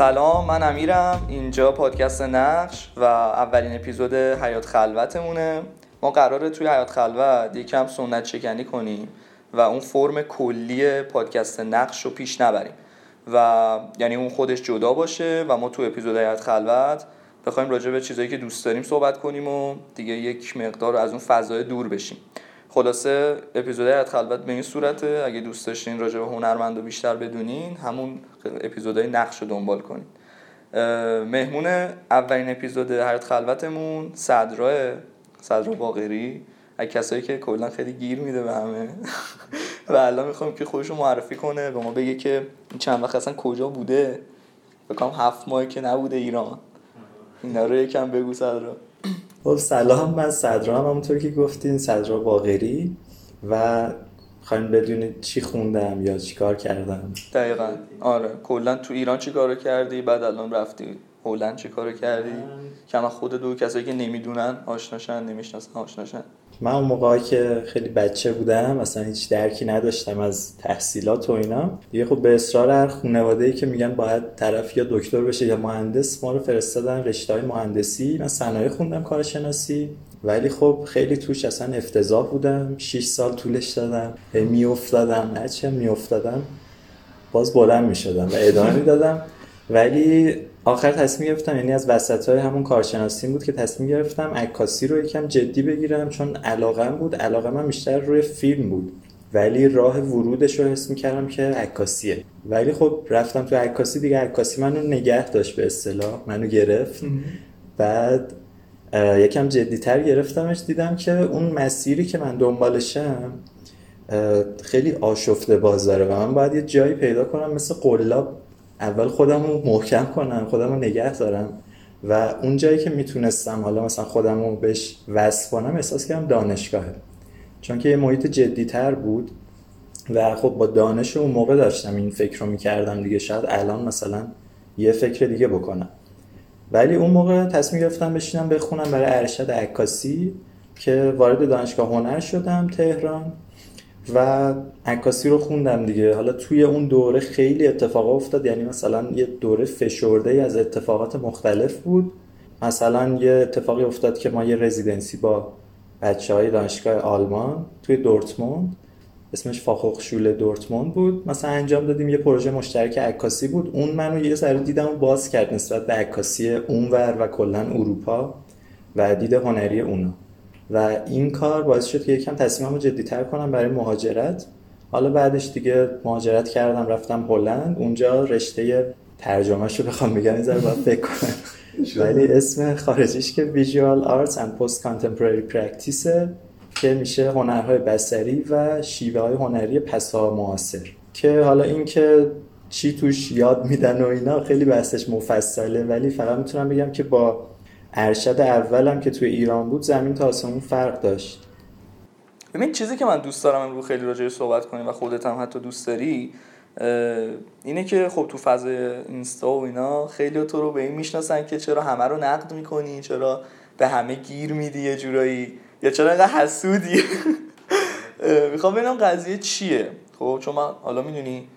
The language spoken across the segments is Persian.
سلام من امیرم. اینجا پادکست نقش و اولین اپیزود حیات خلوتمونه. ما قراره توی حیات خلوت یکم سنت چکنی کنیم و اون فرم کلی پادکست نقش رو پیش نبریم. و یعنی اون خودش جدا باشه و ما تو اپیزود حیات خلوت بخوایم راجع به چیزایی که دوست داریم صحبت کنیم و دیگه یک مقدار از اون فضای دور بشیم. خلاصه اپیزود حیات خلوت به این صورته. اگه دوست داشتین راجع به هنرمند و بیشتر بدونین همون اپیزودهای نقش رو دنبال کنین. مهمون اولین اپیزود حیات خلوتمون صدراه صدرا باقری. از کسایی که کلا خیلی گیر میده به همه. و الان می‌خوام که خودش رو معرفی کنه به ما بگه که چند وقت اصلا کجا بوده. بکنم هفت ماه که نبوده ایران. اینا رو یکم بگو صدرا خب سلام من صدرا هم همونطور که گفتین صدرا باقری و خواهیم بدونید چی خوندم یا چی کار کردم. دقیقا. آره. کلا تو ایران چی کار کردی؟ بعد الان رفتی هلند چی کار کردی؟ که خود دو کسایی که نمی‌دونن آشناشن نمی‌شناسن آشناشن. من اون موقع که خیلی بچه بودم اصلا هیچ درکی نداشتم از تحصیلات و اینا. دیگه خب به اصرار هر خانواده که میگن باید طرف یا دکتر بشه یا مهندس ما رو فرستادن رشته های مهندسی. من صنایع خوندم کارشناسی. ولی خب خیلی توش اصلا افتضاح بودم. 6 سال طولش دادم. میافتادم. هرچی میافتادم باز بلند می‌شدم و ادامه می‌دادم. ولی آخر تصمیم گرفتم یعنی از وسط های همون کارشناسی بود که تصمیم گرفتم عکاسی رو یکم جدی بگیرم چون علاقم بود علاقه من بیشتر روی فیلم بود. ولی راه ورودش رو حس می‌کردم که عکاسیه. ولی خب رفتم تو عکاسی دیگه عکاسی منو نگه داشت به اصطلاح منو گرفت. بعد یکم جدیتر گرفتمش دیدم که اون مسیری که من دنبالشم خیلی آشفته باز داره و من باید یه جایی پیدا کنم مثل قلاب. اول خودم رو محکم کنم خودم رو نگه دارم و اون جایی که می‌تونستم حالا مثلا خودم رو بهش وصل کنم احساس کردم دانشگاهه. چون که یه محیط جدیتر بود و خب با دانش اون موقع داشتم این فکر رو می‌کردم دیگه شاید الان مثلا یه فکر دیگه بکنم. ولی اون موقع تصمیم گرفتم بشینم بخونم برای ارشد عکاسی که وارد دانشگاه هنر شدم تهران. و عکاسی رو خوندم دیگه. حالا توی اون دوره خیلی اتفاق افتاد. یعنی مثلا یه دوره فشرده از اتفاقات مختلف بود. مثلا یه اتفاقی افتاد که ما یه رزیدنسی با بچه های دانشگاه آلمان توی دورتموند. اسمش فاخوخشول دورتموند بود. مثلا انجام دادیم. یه پروژه مشترک عکاسی بود. اون منو یه سر دیدم و باز کرد نسبت به عکاسی اونور و کلا اروپا و دید هنری اونا. و این کار باعث شد که یکم تصمیممو جدیتر کنم برای مهاجرت. حالا بعدش دیگه مهاجرت کردم رفتم هلند. اونجا رشته ترجمهش رو بخوام بگم این باید فکر کنم. ولی اسم خارجیش که Visual Arts and Post Contemporary Practice که میشه هنرهای بسری و شیوه های هنری پسا معاصر. که حالا این که چی توش یاد میدن و اینا خیلی بحثش مفصله ولی فقط می‌تونم بگم که با ارشد اولم که توی ایران بود زمین تا آسمون فرق داشت. ببین چیزی که من دوست دارم امروز خیلی راجع صحبت کنیم و خودت هم حتی دوست داری اینه که خب تو فضای اینستا و اینا خیلی تو رو به این می‌شناسن که چرا همه رو نقد می‌کنی چرا به همه گیر میدی یه جورایی یا چرا اینقدر حسودی؟ می‌خوام ببینم قضیه چیه. خب چون من حالا می‌دونی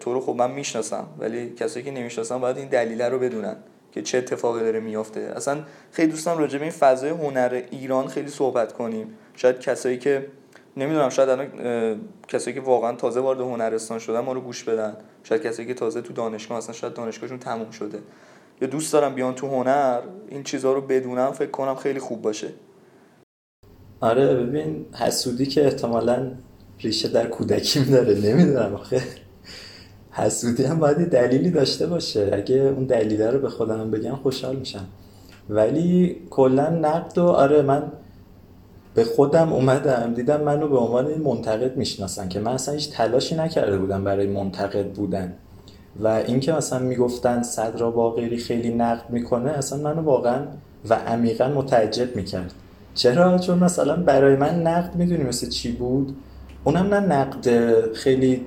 تو رو خب من می‌شناسم ولی کسایی که نمی‌شناسن باید این دلیله رو بدونن. که چه اتفاقی داره میافته. اصلا خیلی دوستم راجع به این فضای هنر ایران خیلی صحبت کنیم. شاید کسایی که نمی‌دونم شاید الان کسایی که واقعا تازه وارد هنرستان شدن ما رو گوش بدن. شاید کسایی که تازه تو دانشگاه هستن شاید دانشگاهشون تموم شده. یا دوست دارم بیان تو هنر این چیزها رو بدونم فکر کنم خیلی خوب باشه. آره ببین حسودی که احتمالا ریشه در کودکی داره نمی‌دونم آخه. حسودی هم باید دلیلی داشته باشه. اگه اون دلیل رو به خودم بگم خوشحال میشم. ولی کلا نقد و آره من به خودم اومدم دیدم منو به عنوان منتقد می‌شناسن که من اصلا هیچ تلاشی نکرده بودم برای منتقد بودن. و اینکه مثلا می‌گفتن صدرا باقری خیلی نقد می‌کنه اصلا منو واقعا و عمیقا متعجب می‌کرد. چرا؟ چون مثلا برای من نقد می‌دونی مثل چی بود؟ اونم نه نقد خیلی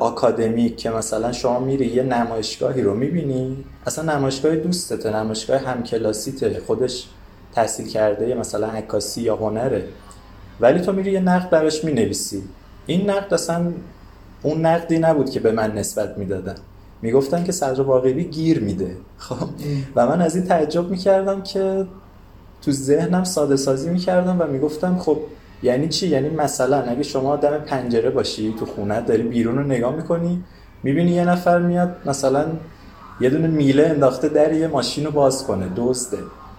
آکادمیک که مثلا شما میری یه نمایشگاهی رو می‌بینی اصلا نمایشگاه دوستته نمایشگاه همکلاسیته خودش تحصیل کرده مثلا عکاسی یا هنره. ولی تو میری یه نقد براش می‌نویسی. این نقد اصلا اون نقدی نبود که به من نسبت می‌دادن. می‌گفتن که صدر باقری گیر میده. خب؟ و من از این تعجب می‌کردم که تو ذهنم ساده سازی می‌کردم و می‌گفتم خب یعنی چی؟ یعنی مثلا اگه شما دم پنجره باشی تو خونه داری بیرون رو نگاه می‌کنی می‌بینی یه نفر میاد مثلا یه دونه میله انداخته در یه ماشین رو باز کنه دزده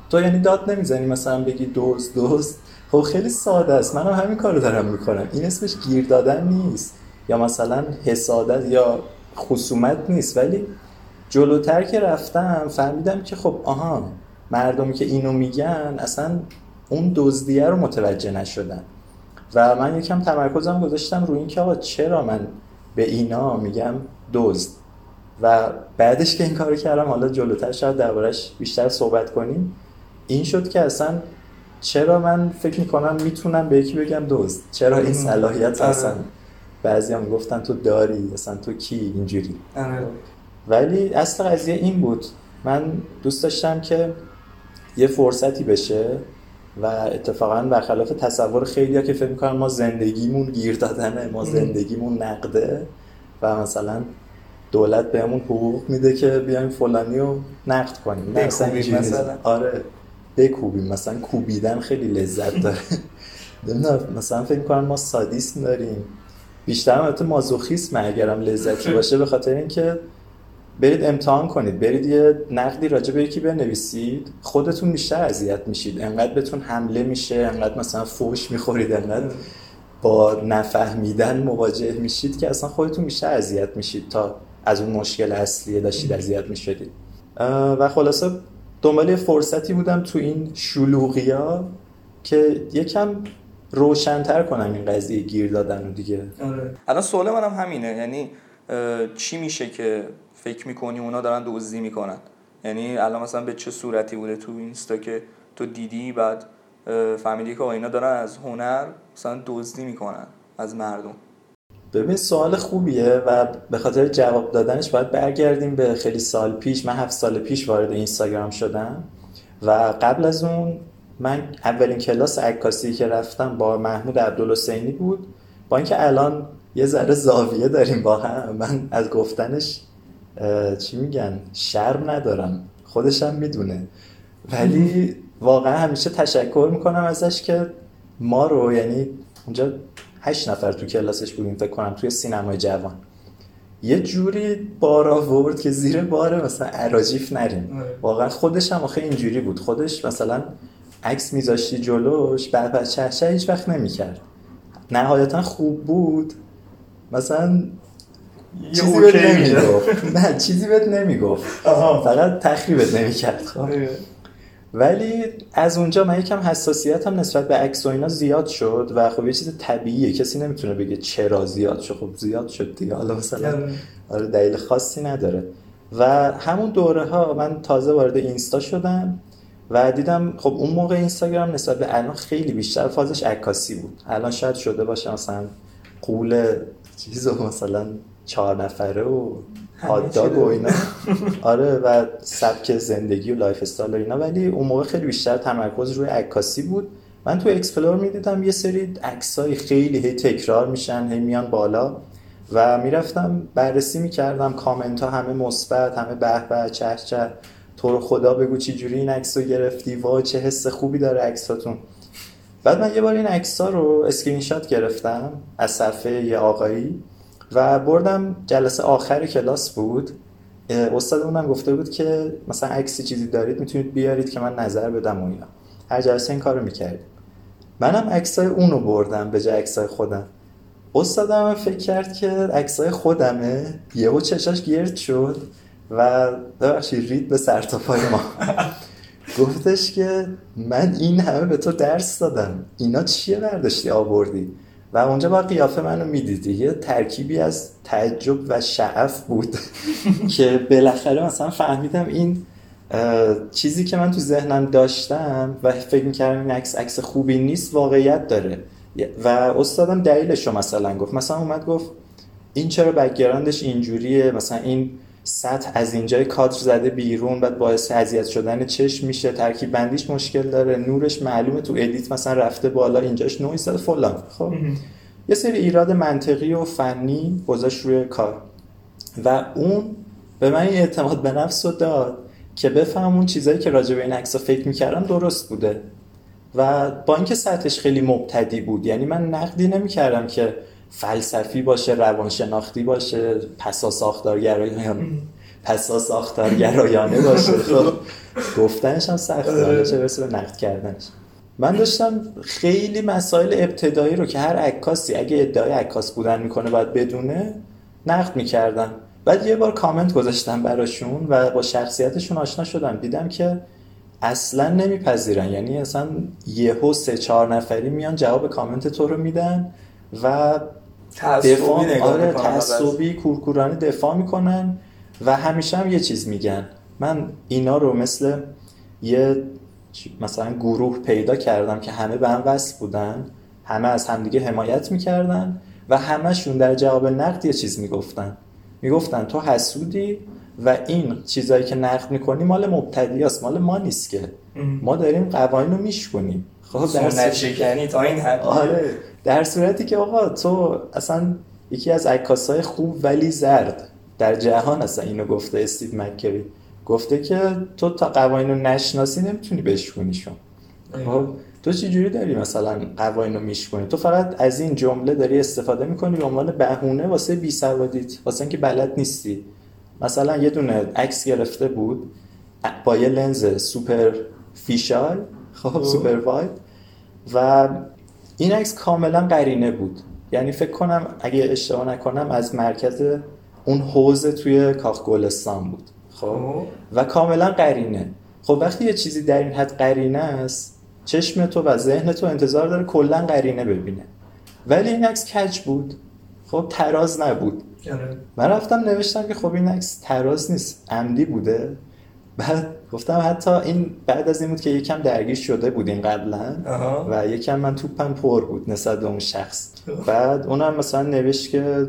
تو یعنی داد نمی‌زنی مثلا بگی دوست دوست. خب خیلی ساده است. منم همین کارو دارم می‌کنم. این اسمش گیر دادن نیست. یا مثلا حسادت یا خصومت نیست. ولی جلوتر که رفتم فهمیدم که خب آها مردمی که اینو میگن اصلا اون دزدیه رو متوجه نشدن. و من یکم تمرکزم گذاشتم روی اینکه آقا چرا من به اینا میگم دزد؟ و بعدش که این کارو کردم حالا جلوتر شاید دربارش بیشتر صحبت کنیم این شد که اصلا چرا من فکر می‌کنم می‌تونم به یکی بگم دزد؟ چرا این صلاحیت آره. اصلا بعضی هم گفتن تو داری اصلا تو کی؟ اینجوری. آره. ولی اصل قضیه این بود. من دوست داشتم که یه فرصتی بشه و اتفاقا برخلاف تصور خیلی ها که فکر می‌کنن ما زندگیمون گیر دادنه ما زندگیمون نقده و مثلا دولت بهمون حقوق میده که بیایم فلانی رو نقد کنیم. نه مثلا. آره بکوبیم. مثلا کوبیدن خیلی لذت داره. مثلا فکر می‌کنم ما سادیسم داریم. بیشتر البته مازوخیسم اگرم لذتی باشه به خاطر اینکه برید امتحان کنید برید یه نقدی راجع به یکی بنویسید. خودتون بیشتر اذیت میشید. انقدر بهتون حمله میشه انقدر مثلا فوش می‌خورید انقدر با نفهمیدن مواجه میشید که اصلا خودتون بیشتر اذیت میشید تا از اون مشکل اصلیه داشتید اذیت می‌شدید. و خلاصه دنبال فرصتی بودم تو این شلوغیا که یکم روشنتر کنم این قضیه گیر دادن و دیگه. آره. الان سوال منم همینه یعنی چی میشه که فکر می‌کنی اونا دارن دزدی می‌کنن. یعنی الان مثلا به چه صورتی بوده تو اینستا که تو دیدی بعد فهمیدی که اینا دارن از هنر مثلا دزدی می‌کنن از مردم. ببین سوال خوبیه و به خاطر جواب دادنش باید برگردیم به خیلی سال پیش. من هفت سال پیش وارد اینستاگرام شدم و قبل از اون من اولین کلاس عکاسی که رفتم با محمود عبدالحسینی بود. با اینکه الان یه ذره زاویه داریم با هم من از گفتنش چی میگن؟ شرم ندارم. خودشم می‌دونه. ولی واقعا همیشه تشکر می‌کنم ازش که ما رو یعنی اونجا هشت نفر تو کلاسش بودیم فکر کنم توی سینمای جوان. یه جوری بار آورد که زیر باره مثلا عراجیف نریم. آره. واقعا خودش هم آخه اینجوری بود. خودش مثلا عکس میذاشتی جلوش بعد چهشه هیچ وقت نمی‌کرد. نهایتا خوب بود. مثلا چیزی بهت نمی‌گفت نه چیزی بهت نمی‌گفت. فقط تخریبت نمی‌کرد. خب. آره. ولی از اونجا من یکم حساسیت هم نسبت به عکس و اینا زیاد شد و خب یه چیز طبیعیه. کسی نمی‌تونه بگه چرا زیاد شد. خب زیاد شد دیگه. حالا مثلا آره, آره، دلیل خاصی نداره. و همون دوره ها من تازه وارد اینستا شدم و دیدم خب اون موقع اینستاگرام نسبت به الان خیلی بیشتر فازش عکاسی بود. الان شاید شده باشه مثلا قول چیزو مثلا چهار نفره و هات داگ و اینا. آره و سبک زندگی و lifestyle و اینا. ولی اون موقع خیلی بیشتر تمرکز روی عکاسی بود. من تو explore می‌دیدم یه سری عکسای خیلی هی تکرار میشن هی میان بالا. و می‌رفتم بررسی می‌کردم. کامنت ها همه مثبت همه به به چه چه. تو رو خدا بگو چی جوری این عکس رو گرفتی. وا چه حس خوبی داره عکساتون. بعد من یه بار این عکس ها رو اسکرین شات گرفتم از صفحه یه آقایی. و بردم جلسه آخر کلاس بود. استادمونم گفته بود که مثلا عکسی چیزی دارید می‌تونید بیارید که من نظر بدم و اینا. هر جلسه این کارو می‌کردیم. منم عکسای اونو بردم به جای عکسای خودم. استادم فکر کرد که عکسای خودمه. یهو چشاش گرد شد و ببخشید رید به سر پای ما. گفتش که من این همه به تو درس دادم. اینا چیه برداشتی آوردی؟ و اونجا با قیافه منو می‌دیدی. یه ترکیبی از تعجب و شعف بود که بالاخره مثلا فهمیدم این چیزی که من تو ذهنم داشتم و فکر می‌کردم این عکس عکس خوبی نیست واقعیت داره. و استادم دلیلش رو مثلا گفت. مثلا اومد گفت این چرا background ش اینجوریه؟ مثلا این سطح از اینجای کادر زده بیرون بعد باعث اذیت شدن چشم میشه ترکیب بندیش مشکل داره نورش معلومه تو edit مثلا رفته بالا اینجاش نویز زده فلان. خب؟ یه سری ایراد منطقی و فنی گذاشت روی کار. و اون به من این اعتماد به نفس رو داد که بفهم اون چیزایی که راجع به این عکس فکر می‌کردم درست بوده. و با اینکه سطحش خیلی مبتدی بود یعنی من نقدی نمی‌کردم که فلسفی باشه روانشناختی باشه پسا ساختارگرایانه پسا ساختارگرایانه باشه. خب گفتنش هم سخته چه برسه به نقد کردنش. من داشتم خیلی مسائل ابتدایی رو که هر عکاسی اگه ادعای عکاس بودن می‌کنه باید بدونه نقد می‌کردم. بعد یه بار کامنت گذاشتم براشون و با شخصیتشون آشنا شدم. دیدم که اصلا نمیپذیرن. یعنی اصلا یهو سه چهار نفری میان جواب کامنت تو رو میدن و دفاع آره تعصبی کورکورانه دفاع می‌کنن و همیشه هم یه چیز میگن. من اینا رو مثل یه مثلا گروه پیدا کردم که همه به هم وصل بودن همه از همدیگه حمایت می‌کردن و همهشون در جواب نقد یه چیز می‌گفتن. می‌گفتن تو حسودی و این چیزایی که نقد می‌کنی مال مبتدی است مال ما نیست که. ما داریم قوانین رو میشکنیم. خب در صورتی... تا این حد. آره. در صورتی که آقا تو اصلا یکی از عکاسای خوب ولی زرد. در جهان اصلا اینو گفته استیو مکری گفته که تو تا قوانین رو نشناسی نمی‌تونی بشکنیشون خب تو چی جوری داری مثلا قوانین رو میشکنی تو فقط از این جمله داری استفاده می‌کنی به عنوان بهونه واسه بی سوادیت واسه اینکه بلد نیستی. مثلا یه دونه عکس گرفته بود با یه لنز super fisheye خب super wide و این عکس کاملا قرینه بود. یعنی فکر کنم اگه اشتباه نکنم از مرکز اون حوزه توی کاخ گلستان بود. خب؟ و کاملا قرینه. خب وقتی یه چیزی در این حد قرینه است چشم تو و ذهن تو انتظار داره کلا قرینه ببینه. ولی این عکس کج بود؟ خب تراز نبود. آره. من رفتم نوشتم که خب این عکس تراز نیست عمدی بوده. بعد گفتم حتی این بعد از این بود که یکم درگیر شده بودیم قبلا و یکم من توپم پر بود نسبت به اون شخص. بعد اونم مثلا نوشت که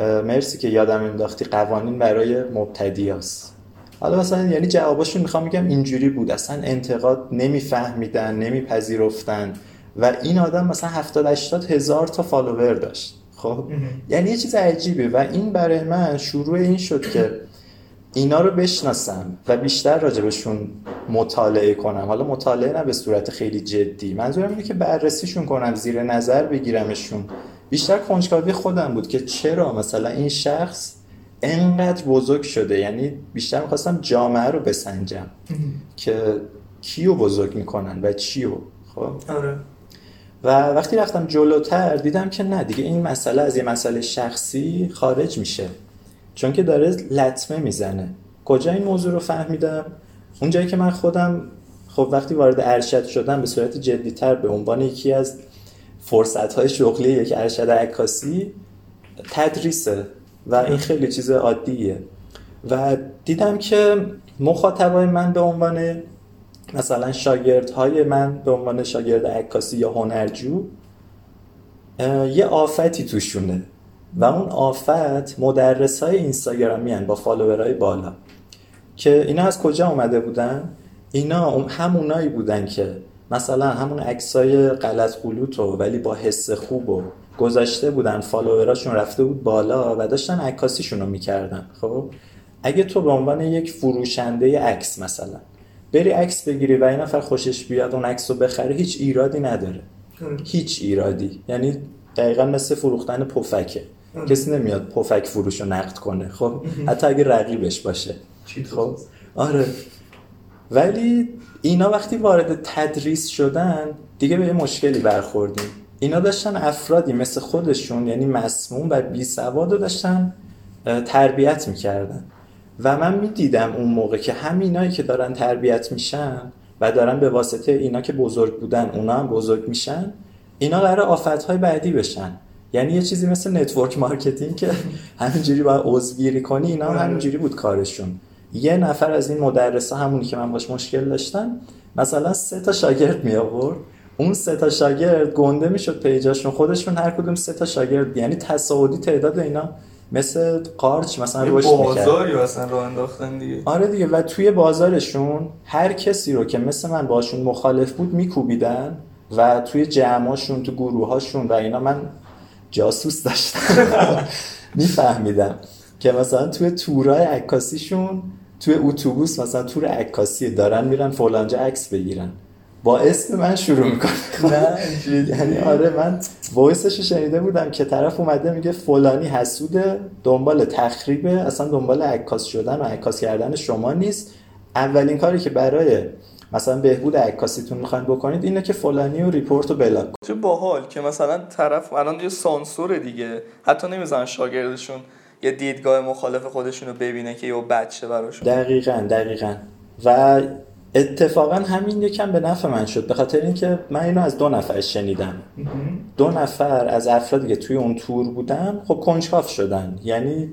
مرسی که یادم انداختی قوانین برای مبتدیاست. حالا مثلا یعنی جواباشون می‌خوام میگم اینجوری بود. اصلا انتقاد نمیفهمیدن نمیپذیرفتن و این آدم مثلا 70 80 هزار تا فالوور داشت. خب؟ یعنی یه چیز عجیبه و این برای من شروع این شد که اینا رو بشناسم و بیشتر راجبشون مطالعه کنم. حالا مطالعه نه به صورت خیلی جدی. منظورم اینه که بررسیشون کنم زیر نظر بگیرمشون. بیشتر کنجکاوی خودم بود که چرا مثلا این شخص انقدر بزرگ شده. یعنی بیشتر می‌خواستم جامعه رو بسنجم. که کیو بزرگ می‌کنن و چیو خب؟ آره. و وقتی رفتم جلوتر دیدم که نه دیگه این مسئله از یه مسئله شخصی خارج میشه. چون که داره لطمه می‌زنه. کجا این موضوع رو فهمیدم؟ اونجایی که من خودم خب وقتی وارد ارشد شدم به صورت جدیتر به عنوان یکی از فرصت های شغلی یک ارشد عکاسی تدریسه و این خیلی چیز عادیه. و دیدم که مخاطبای من به عنوان مثلا شاگردهای من به عنوان شاگرد عکاسی یا هنرجو یه آفتی توشونه. و اون آفت مدرس های اینستاگرامی با فالوورهای بالا. که اینا از کجا اومده بودن؟ اینا همونایی بودن که مثلا همون عکسای غلط قلوت ولی با حس خوب و گذاشته بودن فالووراشون رفته بود بالا و داشتن عکاسیشون رو می‌کردن. خب؟ اگه تو به عنوان یک فروشنده عکس مثلا بری عکس بگیری و این نفر خوشش بیاد اون عکس رو بخره هیچ ایرادی نداره. هیچ ایرادی. یعنی دقیقا مثل فروختن پفکه. کسی نمیاد پفک فروش رو نقد کنه خب؟ حتی اگه رقیبش باشه. خب؟ آره. ولی اینا وقتی وارد تدریس شدن دیگه به یه مشکلی برخوردیم. اینا داشتن افرادی مثل خودشون یعنی مسموم و بی سواد رو داشتن تربیت می‌کردن. و من می‌دیدم اون موقع که همینایی که دارن تربیت میشن و دارن به واسطه اینا که بزرگ بودن اونا هم بزرگ میشن اینا قراره آفتهای بعدی بشن. یعنی یه چیزی مثل network marketing که همینجوری باید عضوگیری کنی اینا هم آره. همینجوری بود کارشون. یه نفر از این مدرسه همونی که من باش مشکل داشتم مثلا سه تا شاگرد می آورد اون سه تا شاگرد گنده می‌شد page اشون. خودشون هر کدوم سه تا شاگرد یعنی تصاعدی تعداد اینا مثل قارچ مثلا روش بازاری مثلا رو انداختن دیگه. آره دیگه و توی بازارشون هر کسی رو که مثل من باشون مخالف بود میکوبیدن و توی جمعاشون تو گروهاشون و اینا. من جاسوس داشتم. میفهمیدم که مثلا توی تورای عکاسیشون توی اتوبوس مثلا تور عکاسی دارن میرن فلانجا عکس بگیرن. با اسم من شروع می‌کنه یعنی آره من voice ش رو شنیده بودم که طرف اومده میگه فلانی حسوده دنبال تخریبه اصلا دنبال عکاس شدن و عکاس کردن شما نیست. اولین کاری که برای مثلا بهبود عکاسیتون می‌خواین بکنید اینه که فلانی رو report و block چه باحال که مثلا طرف الان یه سانسور دیگه. حتی نمی‌زنن شاگردشون یه دیدگاه مخالف خودشون رو ببینه که یه بچه براشون. دقیقا دقیقا. و اتفاقا همین یکم به نفع من شد. به خاطر اینکه من اینو از دو نفر شنیدم. دو نفر از افرادی که توی اون تور بودن خب کنجکاو شدن. یعنی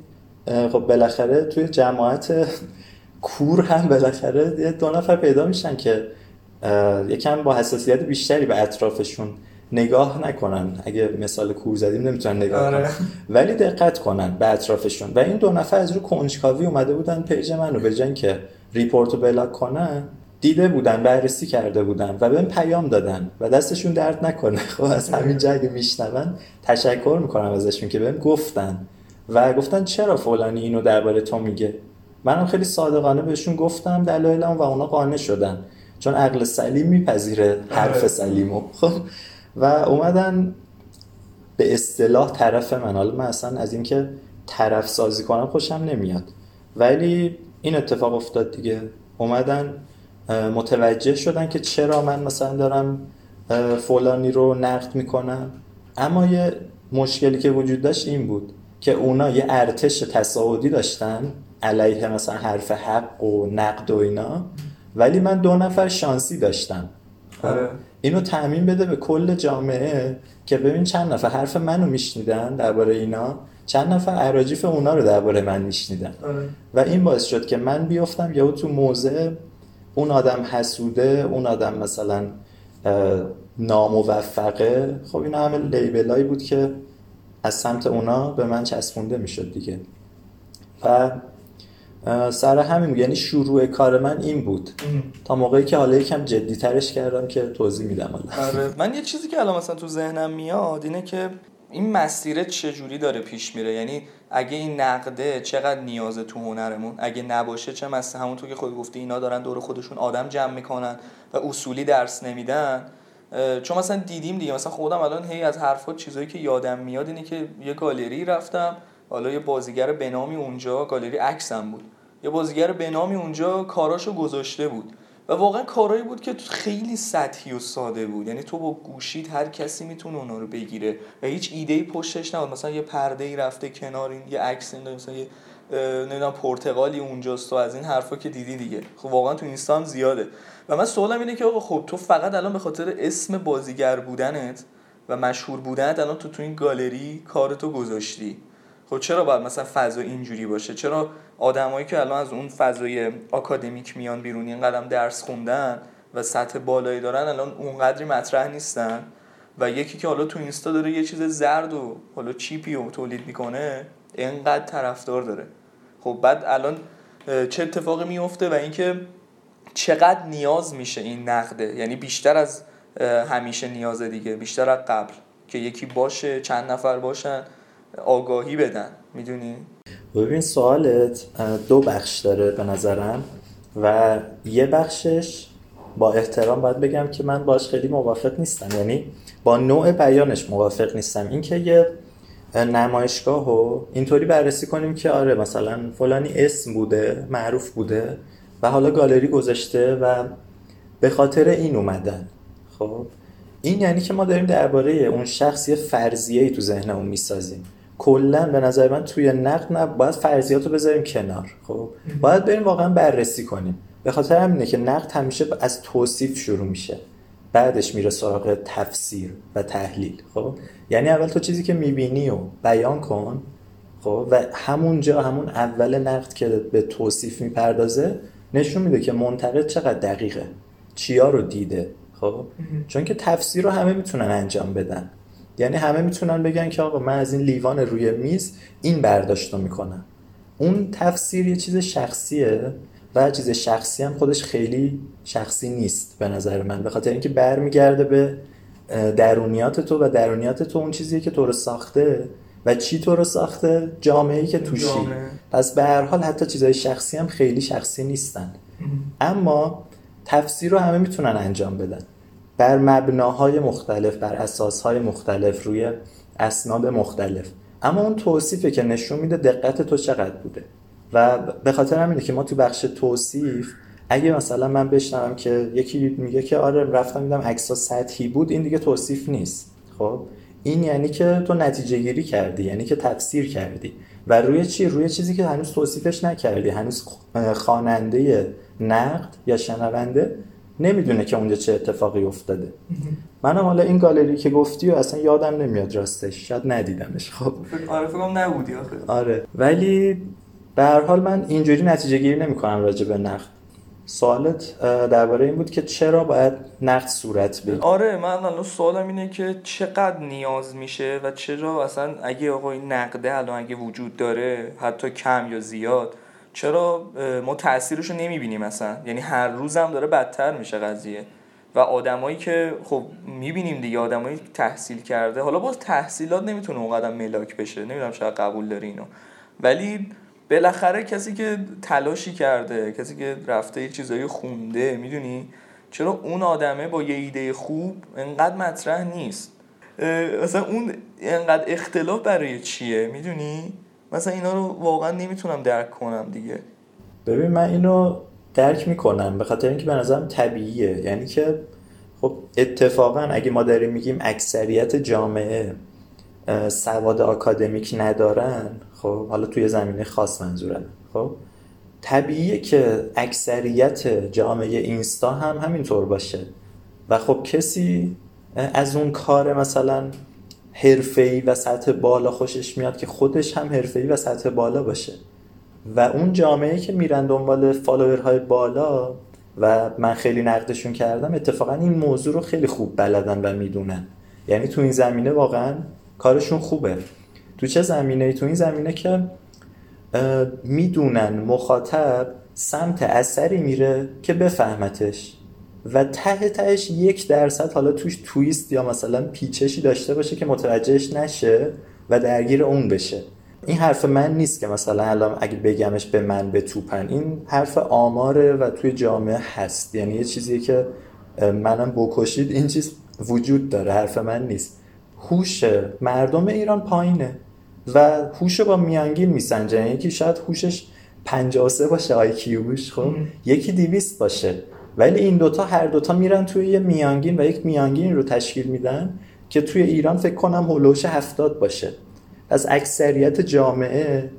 خب بالاخره توی جماعت کور هم بالاخره یه دو نفر پیدا میشن که یکم با حساسیت بیشتری به اطرافشون نگاه نکنن. اگه مثال کور زدیم نمی‌تونن نگاه آره. کنن. ولی دقت کنن به اطرافشون. و این دو نفر از رو کنجکاوی اومده بودن page منو. به جای اینکه report و block کنن دیده بودن بررسی کرده بودن و بهم پیام دادن و دستشون درد نکنه. خب از همین جا اگه میشنون تشکر می‌کنم ازشون که بهم گفتن. و گفتن چرا فلانی اینو درباره تو میگه؟ منم خیلی صادقانه بهشون گفتم دلایلم و اونا قانع شدن. چون عقل سلیم میپذیره حرف آره. سلیمو. خب. و اومدن به اصطلاح طرف من. حالا من اصلا از اینکه طرف سازی کنم خوشم نمیاد. ولی این اتفاق افتاد دیگه. اومدن متوجه شدن که چرا من مثلا دارم فلانی رو نقد می‌کنم. اما یه مشکلی که وجود داشت این بود که اونا یه ارتش تصاعدی داشتن. علیه مثلا حرف حق و نقد و اینا. ولی من دو نفر شانسی داشتم. آره. اینو تعمین بده به کل جامعه که ببین چند نفر حرف منو میشنیدن درباره اینا. چند نفر عراجیف اونا رو درباره من میشنیدن. آره. و این باعث شد که من بیفتم یا تو موضع اون آدم حسوده اون آدم مثلا ناموفقه. خب این همه لیبلایی بود که از سمت اونا به من چسبونده می‌شد دیگه. و سر همین یعنی شروع کار من این بود. تا موقعی که حالا یکم جدی ترش کردم که توضیح میدم حالا. آره. من یه چیزی که الان مثلا تو ذهنم میاد اینه که این مسیر چجوری داره پیش میره؟ یعنی اگه این نقده چقدر نیازه تو هنرمون؟ اگه نباشه چه مثلا همونطور که خود گفتی اینا دارن دور خودشون آدم جمع می‌کنن و اصولی درس نمیدن. چون مثلا دیدیم دیگه. مثلا خودم الان هی از حرفات چیزایی که یادم میاد اینه که یه گالری رفتم. حالا یه بازیگر بنامی اونجا گالری عکسم بود. یه بازیگر بنامی اونجا کاراشو گذاشته بود. و واقعا کارایی بود که خیلی سطحی و ساده بود. یعنی تو با گوشید هر کسی می‌تونه اونا رو بگیره. و هیچ ایده ای پشتش نبود. مثلا یه پرده ای رفته کنار این یه عکس این مثلا یه نمی‌دونم پرتغالی اونجاست و از این حرفا که دیدی دیگه. خب واقعا تو اینستا زیاده. و من سوالم اینه که آقا خب تو فقط الان به خاطر اسم بازیگر بودنت و مشهور بودنت الان تو تو این گالری کارتو گذاشتی. خب چرا باید مثلا فضا اینجوری باشه؟ چرا آدمایی که الان از اون فضای آکادمیک میان بیرون این قدم درس خوندن و سطح بالایی دارن الان اونقدری مطرح نیستن؟ و یکی که حالا تو اینستا داره یه چیز زرد و حالا چیپی و تولید می‌کنه اینقدر طرفدار داره. خب بعد الان چه اتفاقی میفته و اینکه چقدر نیاز میشه این نقده؟ یعنی بیشتر از همیشه نیازه دیگه بیشتر از قبل که یکی باشه چند نفر باشن. آگاهی بدن می‌دونی؟ ببین سوالت دو بخش داره به نظرم و یه بخشش با احترام باید بگم که من باش خیلی موافق نیستم. یعنی با نوع بیانش موافق نیستم. اینکه یه نمایشگاه رو اینطوری بررسی کنیم که آره مثلا فلانی اسم بوده معروف بوده و حالا گالری گذاشته و به خاطر این اومدن. خب؟ این یعنی که ما داریم درباره اون شخصی فرضیه ای تو ذهنمون می‌سازیم. کلا به نظر من توی نقد نه باید فرضیات رو بذاریم کنار خب؟ باید بریم واقعا بررسی کنیم. به خاطر همینه که نقد همیشه از توصیف شروع میشه. بعدش میره سراغ تفسیر و تحلیل خب؟ یعنی اول تو چیزی که می‌بینی و بیان کن خب؟ و همونجا همون اول نقد که به توصیف می‌پردازه نشون میده که منتقد چقدر دقیقه چیا رو دیده خب؟ چون که تفسیر رو همه می‌تونن انجام بدن. یعنی همه می‌تونن بگن که آقا من از این لیوان روی میز این برداشت رو می‌کنم. اون تفسیر یه چیز شخصیه و چیز شخصی هم خودش خیلی شخصی نیست به نظر من به خاطر اینکه برمیگرده به درونیات تو و درونیات تو اون چیزیه که تو رو ساخته و چی تو رو ساخته؟ جامعه ای که توشی. جامعه. پس به هر حال حتی چیزای شخصی هم خیلی شخصی نیستن. اما تفسیر رو همه می‌تونن انجام بدن. بر مبناهای مختلف بر اساسهای مختلف روی اسناد مختلف. اما اون توصیفه که نشون میده دقت تو چقدر بوده. و به خاطر همینه که ما تو بخش توصیف اگه مثلا من بشنوم که یکی میگه که آره رفتم دیدم عکس‌ها سطحی بود این دیگه توصیف نیست. خب؟ این یعنی که تو نتیجه گیری کردی یعنی که تفسیر کردی. و روی چی؟ روی چیزی که هنوز توصیفش نکردی. هنوز خواننده نقد یا شنونده نمی‌دونه که اونجا چه اتفاقی افتاده. منم حالا این گالری که گفتی و اصلا یادم نمیاد راستش. شاید ندیدمش. خب. آره فکر کنم نبودی آخه. آره. ولی به هر حال من اینجوری نتیجه گیری نمی کنم راجع به نقد. سوالت درباره این بود که چرا باید نقد صورت بگیره. آره من الان سوالم اینه که چقدر نیاز میشه و چرا اصلا اگه آقا این نقده الان اگه وجود داره حتی کم یا زیاد چرا ما تاثیرش رو نمی‌بینیم اصلا. یعنی هر روزم داره بدتر میشه قضیه. و آدمایی که خب می‌بینیم دیگه آدمایی تحصیل کرده. حالا باز تحصیلات نمی‌تونه اون قدم ملاک بشه. نمی‌دونم شاید قبول داری اینو. ولی بالاخره کسی که تلاشی کرده کسی که رفته یه چیزایی خونده می‌دونی؟ چرا اون آدمه با یه ایده خوب انقدر مطرح نیست؟ مثلا اون انقدر اختلاف برای چیه؟ می‌دونی؟ مثلا اینا رو واقعا نمی‌تونم درک کنم دیگه. ببین من اینو درک می‌کنم به خاطر اینکه به نظرم طبیعیه. یعنی که خب اتفاقا اگه ما داریم میگیم اکثریت جامعه سواد آکادمیک ندارن خب حالا توی زمینه خاص منظورم. خب طبیعیه که اکثریت جامعه اینستا هم همینطور باشه. و خب کسی از اون کار مثلا حرفه‌ای و سطح بالا خوشش میاد که خودش هم حرفه‌ای و سطح بالا باشه. و اون جامعه که میرن دنبال فالوورهای بالا و من خیلی نقدشون کردم اتفاقا این موضوع رو خیلی خوب بلدن و می‌دونن. یعنی تو این زمینه واقعا کارشون خوبه. تو چه زمینه ای؟ تو این زمینه که می‌دونن مخاطب سمت اثری میره که بفهمتش. و ته تهش یک درصد حالا توش تویست یا مثلا پیچشی داشته باشه که متوجهش نشه و درگیر اون بشه. این حرف من نیست که مثلا الان اگه بگمش به من به توپن. این حرف آماره و توی جامعه هست. یعنی یه چیزیه که منم بکشید این چیز وجود داره. حرف من نیست. هوش مردم ایران پایینه و هوش با میانگین میسنجن. یعنی یکی شاید هوشش 53 باشه آیکیوش خب؟ یکی 200 باشه. ولی این دوتا هر دوتا میرن توی یه میانگین و یک میانگین رو تشکیل میدن که توی ایران فکر کنم هولوش 70 باشه. از اکثریت جامعه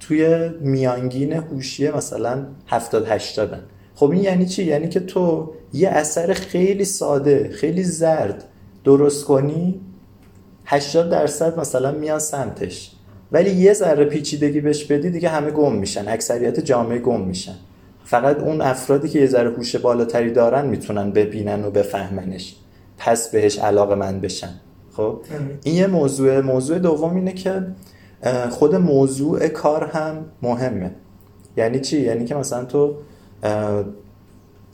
توی میانگین هوشی مثلا 70 80 خب این یعنی چی؟ یعنی که تو یه اثر خیلی ساده خیلی زرد درست کنی 80 درصد مثلا میان سمتش. ولی یه ذره پیچیدگی بهش بدی دیگه همه گم میشن. اکثریت جامعه گم میشن. فقط اون افرادی که یه ذره هوش بالاتری دارن می‌تونن ببینن و بفهمنش. پس بهش علاقه من بشن. خب؟ این یه موضوع موضوع دوم اینه که خود موضوع کار هم مهمه. یعنی چی؟ یعنی که مثلا تو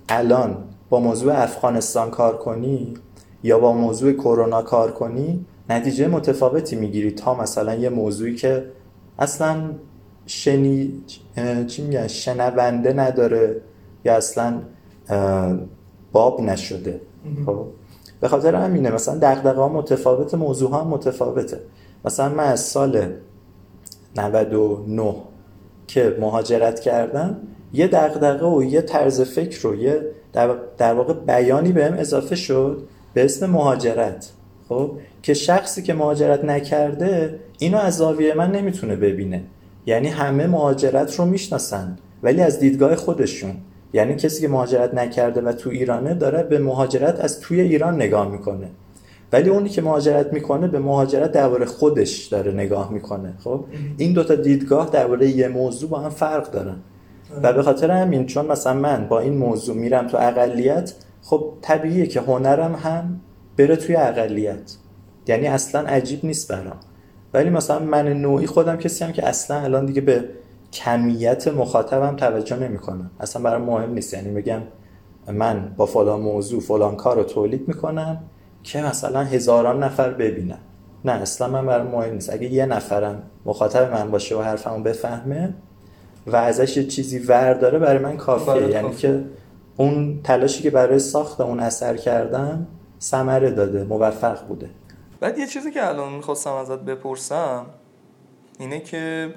الان با موضوع افغانستان کار کنی یا با موضوع کرونا کار کنی نتیجه متفاوتی می‌گیری تا مثلا یه موضوعی که اصلا شنی چی میگن؟ شنونده نداره یا اصلا باب نشده. خب؟ به خاطر همینه مثلا دغدغه ها متفاوت موضوع ها هم متفاوته. مثلا من از سال 99 که مهاجرت کردم یه دغدغه و یه طرز فکر رو یه در, در واقع بیانی بهم اضافه شد به اسم مهاجرت. خب؟ که شخصی که مهاجرت نکرده اینو از زاویه من نمی‌تونه ببینه. یعنی همه مهاجرت رو می‌شناسن ولی از دیدگاه خودشون. یعنی کسی که مهاجرت نکرده و تو ایرانه داره به مهاجرت از توی ایران نگاه می‌کنه. ولی اونی که مهاجرت می‌کنه به مهاجرت درباره خودش داره نگاه می‌کنه. خب؟ این دوتا دیدگاه درباره یه موضوع با هم فرق دارن. و به خاطر همین چون مثلا من با این موضوع میرم تو اقلیت خب طبیعیه که هنرم هم بره توی اقلیت. یعنی اصلا عجیب نیست برام. ولی مثلا من نوعی خودم کسی هم که اصلا الان دیگه به کمیت مخاطبم توجه نمی‌کنم. اصلا برام مهم نیست. یعنی بگم من با فلان موضوع فلان کار رو تولید می‌کنم که مثلا هزاران نفر ببینن. نه اصلا من برام مهم نیست. اگه یه نفرم مخاطب من باشه و حرفمو بفهمه و ازش یه چیزی ور داره برای من کافیه. برای یعنی کافیه. که اون تلاشی که برای ساخت اون اثر کردم ثمره داده موفق بوده. بعد یه چیزی که الان می‌خواستم ازت بپرسم اینه که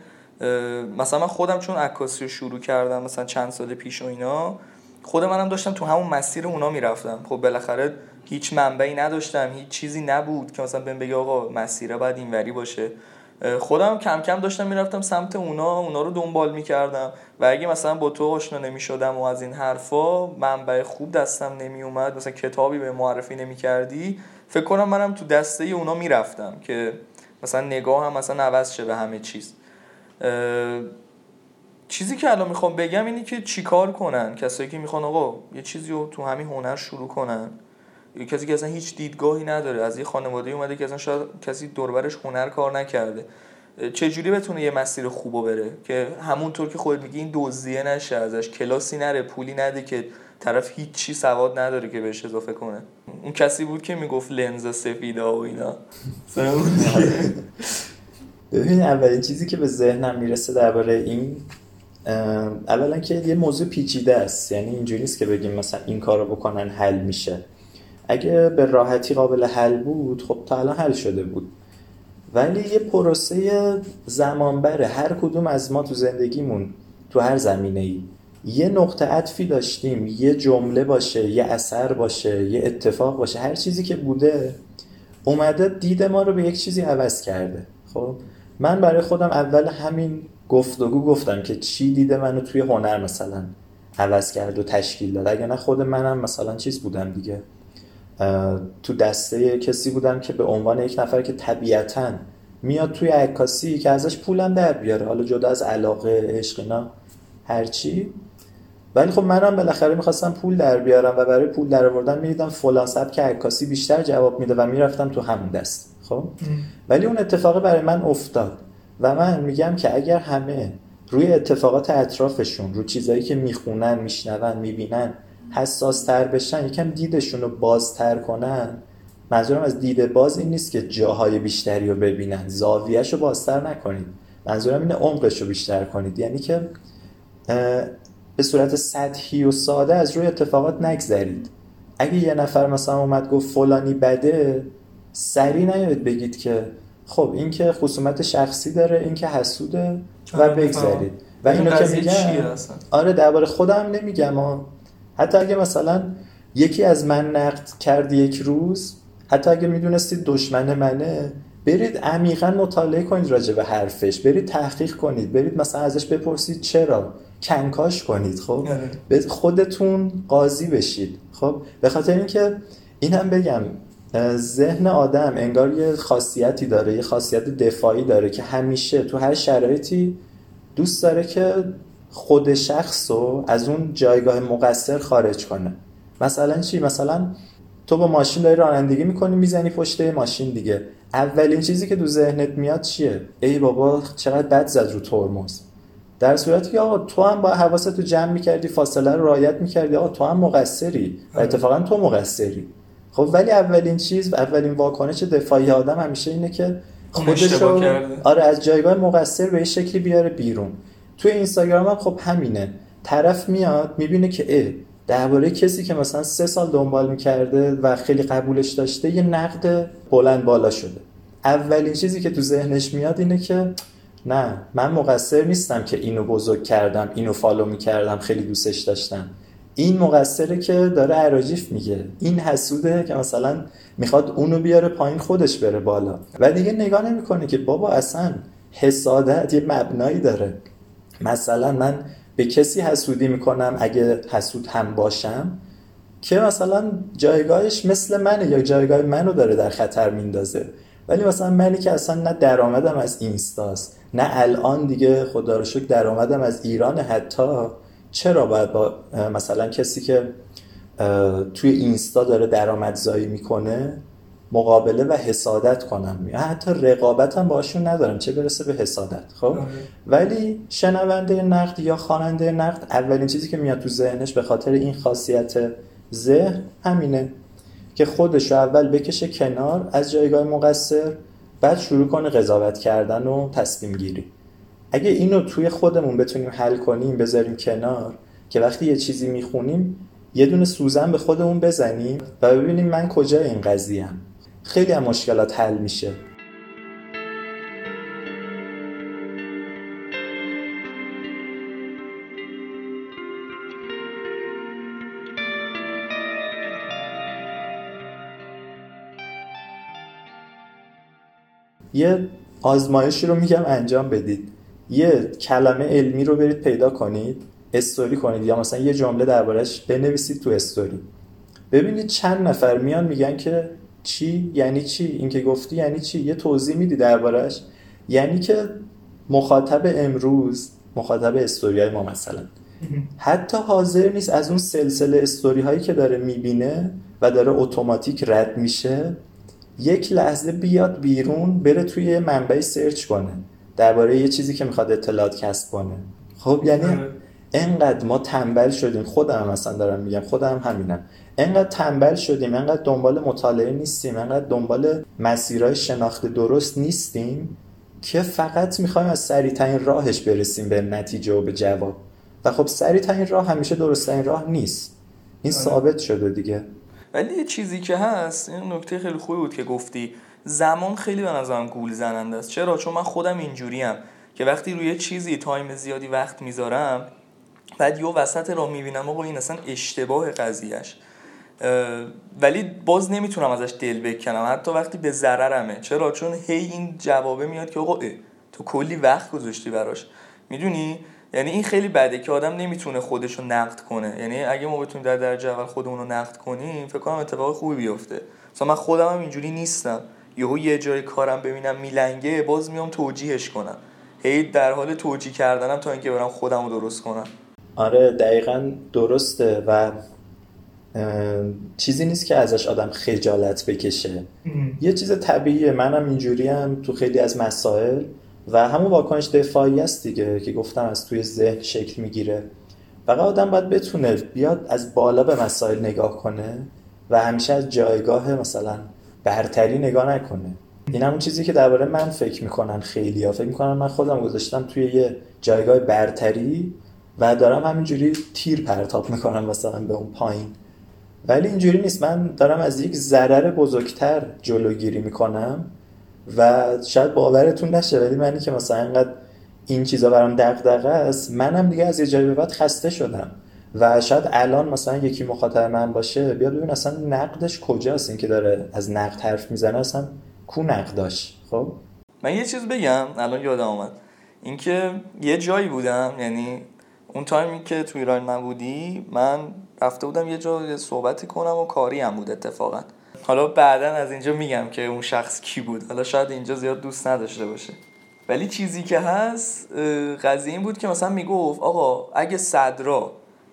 مثلا من خودم چون عکاسی رو شروع کردم مثلا چند سال پیش و اینا خود منم داشتم تو همون مسیر اونا می‌رفتم. خب بالاخره هیچ منبعی نداشتم هیچ چیزی نبود که مثلا بهم بگه آقا مسیره باید اینوری باشه. خودم کم کم داشتم می‌رفتم سمت اونا اونا رو دنبال می‌کردم. و اگه مثلا با تو آشنا نمی‌شدم و از این حرفا منبع خوب دستم نمیومد مثلا کتابی به معرفی نمی‌کردی فکر کنم منم تو دسته اونا می‌رفتم که مثلا نگاه هم مثلا عوض شه به همه چیز. چیزی که الان می‌خوام بگم اینه که چیکار کنن؟ کسایی که می‌خوان آقا یه چیزی رو تو همین هنر شروع کنن. کسی که اصلا هیچ دیدگاهی نداره از یه خانواده اومده که اصلا شاید کسی دوربرش هنر کار نکرده. چجوری بتونه یه مسیر خوبو بره؟ که همونطور که خودت میگی این دزدیه نشه ازش کلاسی نره پولی نده که طرف هیچی سواد نداره که بهش اضافه کنه. اون کسی بود که می‌گفت لنز سفیده و اینا. ببین اولین چیزی که به ذهنم می‌رسه درباره این اولا که یه موضوع پیچیده است. یعنی اینجوری نیست که بگیم مثلا این کارو بکنن حل میشه. اگه به راحتی قابل حل بود خب تا الان حل شده بود. ولی یه پروسه زمان بره هر کدوم از ما تو زندگیمون تو هر زمینه ای یه نقطه عطفی داشتیم. یه جمله باشه یه اثر باشه یه اتفاق باشه. هر چیزی که بوده اومده دید ما رو به یک چیزی عوض کرده. خب من برای خودم اول همین گفتگو گفتم که چی دیده منو توی هنر مثلا عوض کرد و تشکیل داد. اگه نه خود منم مثلا چیز بودم دیگه. تو دسته کسی بودم که به عنوان یک نفر که طبیعتا میاد توی عکاسی که ازش پولم در بیاره. حالا جدا از علاقه عشق اینا هرچی ولی خب منم بالاخره می‌خواستم پول در بیارم و برای پول در آوردن می‌دیدم فلان سبک عکاسی بیشتر جواب میده و می‌رفتم تو همون دست. خب؟ ولی اون اتفاق برای من افتاد و من میگم که اگر همه روی اتفاقات اطرافشون رو چیزایی که می‌خونن میشنون می‌بینن حساس تر بشن یکم دیدشون رو بازتر کنن. منظورم از دید باز این نیست که جاهای بیشتری رو ببینن. زاویهش رو بازتر نکنید. منظورم اینه عمقش رو بیشتر کنید. یعنی که به صورت سطحی و ساده از روی اتفاقات نگذرید. اگه یه نفر مثلا اومد گفت فلانی بده سری نیاید بگید که خب این که خصومت شخصی داره این که حسوده و آره، بگذرید. و این اینو که میگم؟ آره درباره خودم نمیگم. ها حتی اگه مثلا یکی از من نقد کرد یک روز حتی اگه می‌دونستید دشمن منه برید عمیقا مطالعه کنید راجع به حرفش برید تحقیق کنید برید مثلا ازش بپرسید چرا کنکاش کنید خب آره. به خودتون قاضی بشید خب به خاطر اینکه این هم بگم ذهن آدم انگار یه خاصیتی داره یه خاصیت دفاعی داره که همیشه تو هر شرایطی دوست داره که خود شخص رو از اون جایگاه مقصر خارج کنه. مثلا چی؟ مثلا تو با ماشین داری رانندگی می‌کنی می‌زنی پشت ماشین دیگه. اولین چیزی که تو ذهنت میاد چیه؟ ای بابا چقدر بد زد رو ترمز. در صورتی که آقا تو هم با حواست رو جمع می‌کردی فاصله رو رعایت می‌کردی. آقا تو هم مقصری. و اتفاقا تو مقصری. خب ولی اولین چیز اولین واکنش دفاعی آدم همیشه اینه که خودش رو. آره از جایگاه مقصر به یه شکلی بیاره بیرون. توی اینستاگرام هم خب همینه. طرف میاد می‌بینه که اه درباره کسی که مثلا سه سال دنبال می‌کرده و خیلی قبولش داشته یه نقد بلند بالا شده. اولین چیزی که تو ذهنش میاد اینه که نه من مقصر نیستم که اینو بزرگ کردم اینو فالو می‌کردم خیلی دوستش داشتم. این مقصره که داره عراجیف میگه. این حسوده که مثلا می‌خواد اونو بیاره پایین خودش بره بالا. و دیگه نگاه نمی‌کنه که بابا اصلا حسادت یه مبنایی داره. مثلا من به کسی حسودی می‌کنم اگه حسود هم باشم که مثلا جایگاهش مثل منه یا جایگاه منو داره در خطر میندازه. ولی مثلا منی که اصلا نه درآمدم از اینستاست نه الان دیگه خدا رو شکر درآمدم از ایران. حتی چرا باید با مثلا کسی که توی اینستا داره درآمدزایی می‌کنه؟ مقابله و حسادت کنم حتی رقابت هم باشون ندارم چه برسه به حسادت خب آره. ولی شنونده نقد یا خواننده نقد اولین چیزی که میاد تو ذهنش به خاطر این خاصیت ذهن همینه که خودش اول بکشه کنار از جایگاه مقصر بعد شروع کنه قضاوت کردن و تصمیم گیری اگه اینو توی خودمون بتونیم حل کنیم بذاریم کنار که وقتی یه چیزی می‌خونیم یه دونه سوزن به خودمون بزنیم و ببینیم من کجا این قضیه هم. خیلی هم مشکلات حل میشه. یه آزمایشی رو میگم انجام بدید. یه کلمه علمی رو برید پیدا کنید استوری کنید یا مثلا یه جمله دربارش بنویسید تو استوری. ببینید چند نفر میان میگن که چی؟ یعنی چی؟ این که گفتی یعنی چی؟ یه توضیح میدی دربارش یعنی که مخاطب امروز مخاطب استوری های ما مثلا حتی حاضر نیست از اون سلسله استوری هایی که داره می‌بینه و داره اتوماتیک رد میشه یک لحظه بیاد بیرون بره توی منبعی سرچ کنه درباره یه چیزی که می‌خواد اطلاعات کسب کنه. خب یعنی آره. انقدر ما تنبل شدیم. خودم مثلا دارم میگم خودم همینم. انقدر تنبل شدیم انقدر دنبال مطالعه نیستیم انقدر دنبال مسیرهای شناخت درست نیستیم که فقط می‌خوایم از سریعترین راهش برسیم به نتیجه و به جواب. و خب سریعترین راه همیشه درستترین راه نیست. این آره. ثابت شده دیگه. ولی یه چیزی که هست این نکته خیلی خوبی بود که گفتی. زمان خیلی به نظرم گول زننده است. چرا؟ چون من خودم اینجوریم که وقتی روی چیزی تایم زیادی وقت می‌ذارم بعد یه وسط راه می‌بینم آقا این اصلا اشتباه قضیهش ولی باز نمی‌تونم ازش دل بکنم. حتی وقتی به ضررمه. چرا؟ چون هی این جوابه میاد که آقا تو کلی وقت گذاشتی براش. می‌دونی؟ یعنی این خیلی بده که آدم نمی‌تونه خودش رو نقد کنه. یعنی اگه ما بتونیم در درجه اول خودمون رو نقد کنیم فکر کنم اتفاق خوبی بیفته. مثلا من خودم هم اینجوری نیستم. یهو یه جای کارم ببینم میلنگه باز میام توجیهش کنم. هی در حال توجیه کردنم تا اینکه برم خودم رو درست کنم. آره دقیقا درسته و چیزی نیست که ازش آدم خجالت بکشه. یه چیز طبیعیه. منم اینجوری هم تو خیلی از مسائل. و همون واکنش دفاعی است دیگه که گفتم از توی ذهن شکل می‌گیره. فقط آدم باید بتونه بیاد از بالا به مسائل نگاه کنه و همیشه از جایگاه مثلا برتری نگاه نکنه. این همون چیزی که درباره من فکر می‌کنن خیلی ها. فکر می‌کنن من خودم گذاشتم توی یه جایگاه برتری و دارم همینجوری تیر پرتاب می‌کنم مثلا به اون پایین. ولی اینجوری نیست. من دارم از یک ضرر بزرگتر جلوگیری می‌کنم و شاید باورتون نشه ولی منی که مثلا اینقدر این چیزا برام دغدغه است منم دیگه از یه جایی به بعد خسته شدم. و شاید الان مثلا یکی مخاطب من باشه بیاد ببین اصلا نقدش کجاست. این که داره از نقد حرف می‌زنه اصلا کو نقداش؟ خب؟ من یه چیز بگم الان یادم آمد اینکه یه جایی بودم یعنی اون تایمی که تو ایران نبودی من رفته بودم یه جا صحبتی کنم و کاری هم بود اتفاقا. حالا بعدا از اینجا میگم که اون شخص کی بود. حالا شاید اینجا زیاد دوست نداشته باشه. ولی چیزی که هست قضیه این بود که مثلا می‌گفت آقا اگه صدرا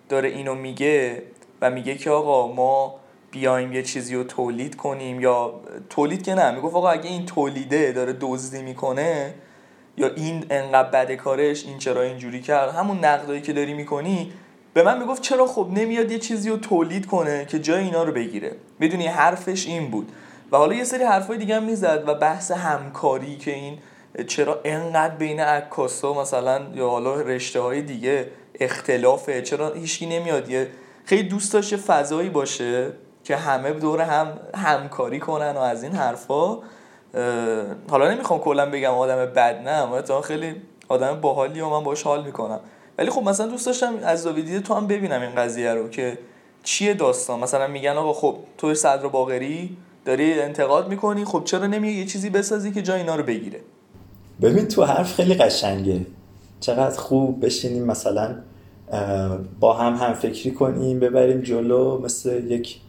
داره اینو میگه و میگه که آقا ما بیایم یه چیزی رو تولید کنیم یا تولید که نه. می‌گفت آقا اگه این تولیده داره دزدی می‌کنه یا این انقدر بده کارش این چرا اینجوری کرد؟ همون نقدایی که داری می‌کنی به من می‌گفت چرا خب نمیاد یه چیزی رو تولید کنه که جای اینا رو بگیره. می‌دونی حرفش این بود. و حالا یه سری حرفای دیگه هم می‌زد و بحث همکاری که این چرا انقدر بین عکاسا مثلا یا حالا رشته های دیگه اختلافه چرا هیچکی نمیاد یه خیلی دوست داشته فضایی باشه که همه دور هم همکاری کنن و از این حرفا. حالا نمی‌خوام کلا بگم آدم بد نه تا خیلی آدم باحالی و من باش حال می‌کنم. ولی خب مثلا دوست داشتم از زاویه تو هم ببینم این قضیه رو که چیه داستان. مثلا میگن آقا خب تو صدر باقری داری انتقاد می‌کنی خب چرا نمیگه یه چیزی بسازی که جا اینا رو بگیره؟ ببین تو حرف خیلی قشنگه. چقدر خوب بشینیم مثلا با هم هم فکری کنیم ببریم جلو مثل یک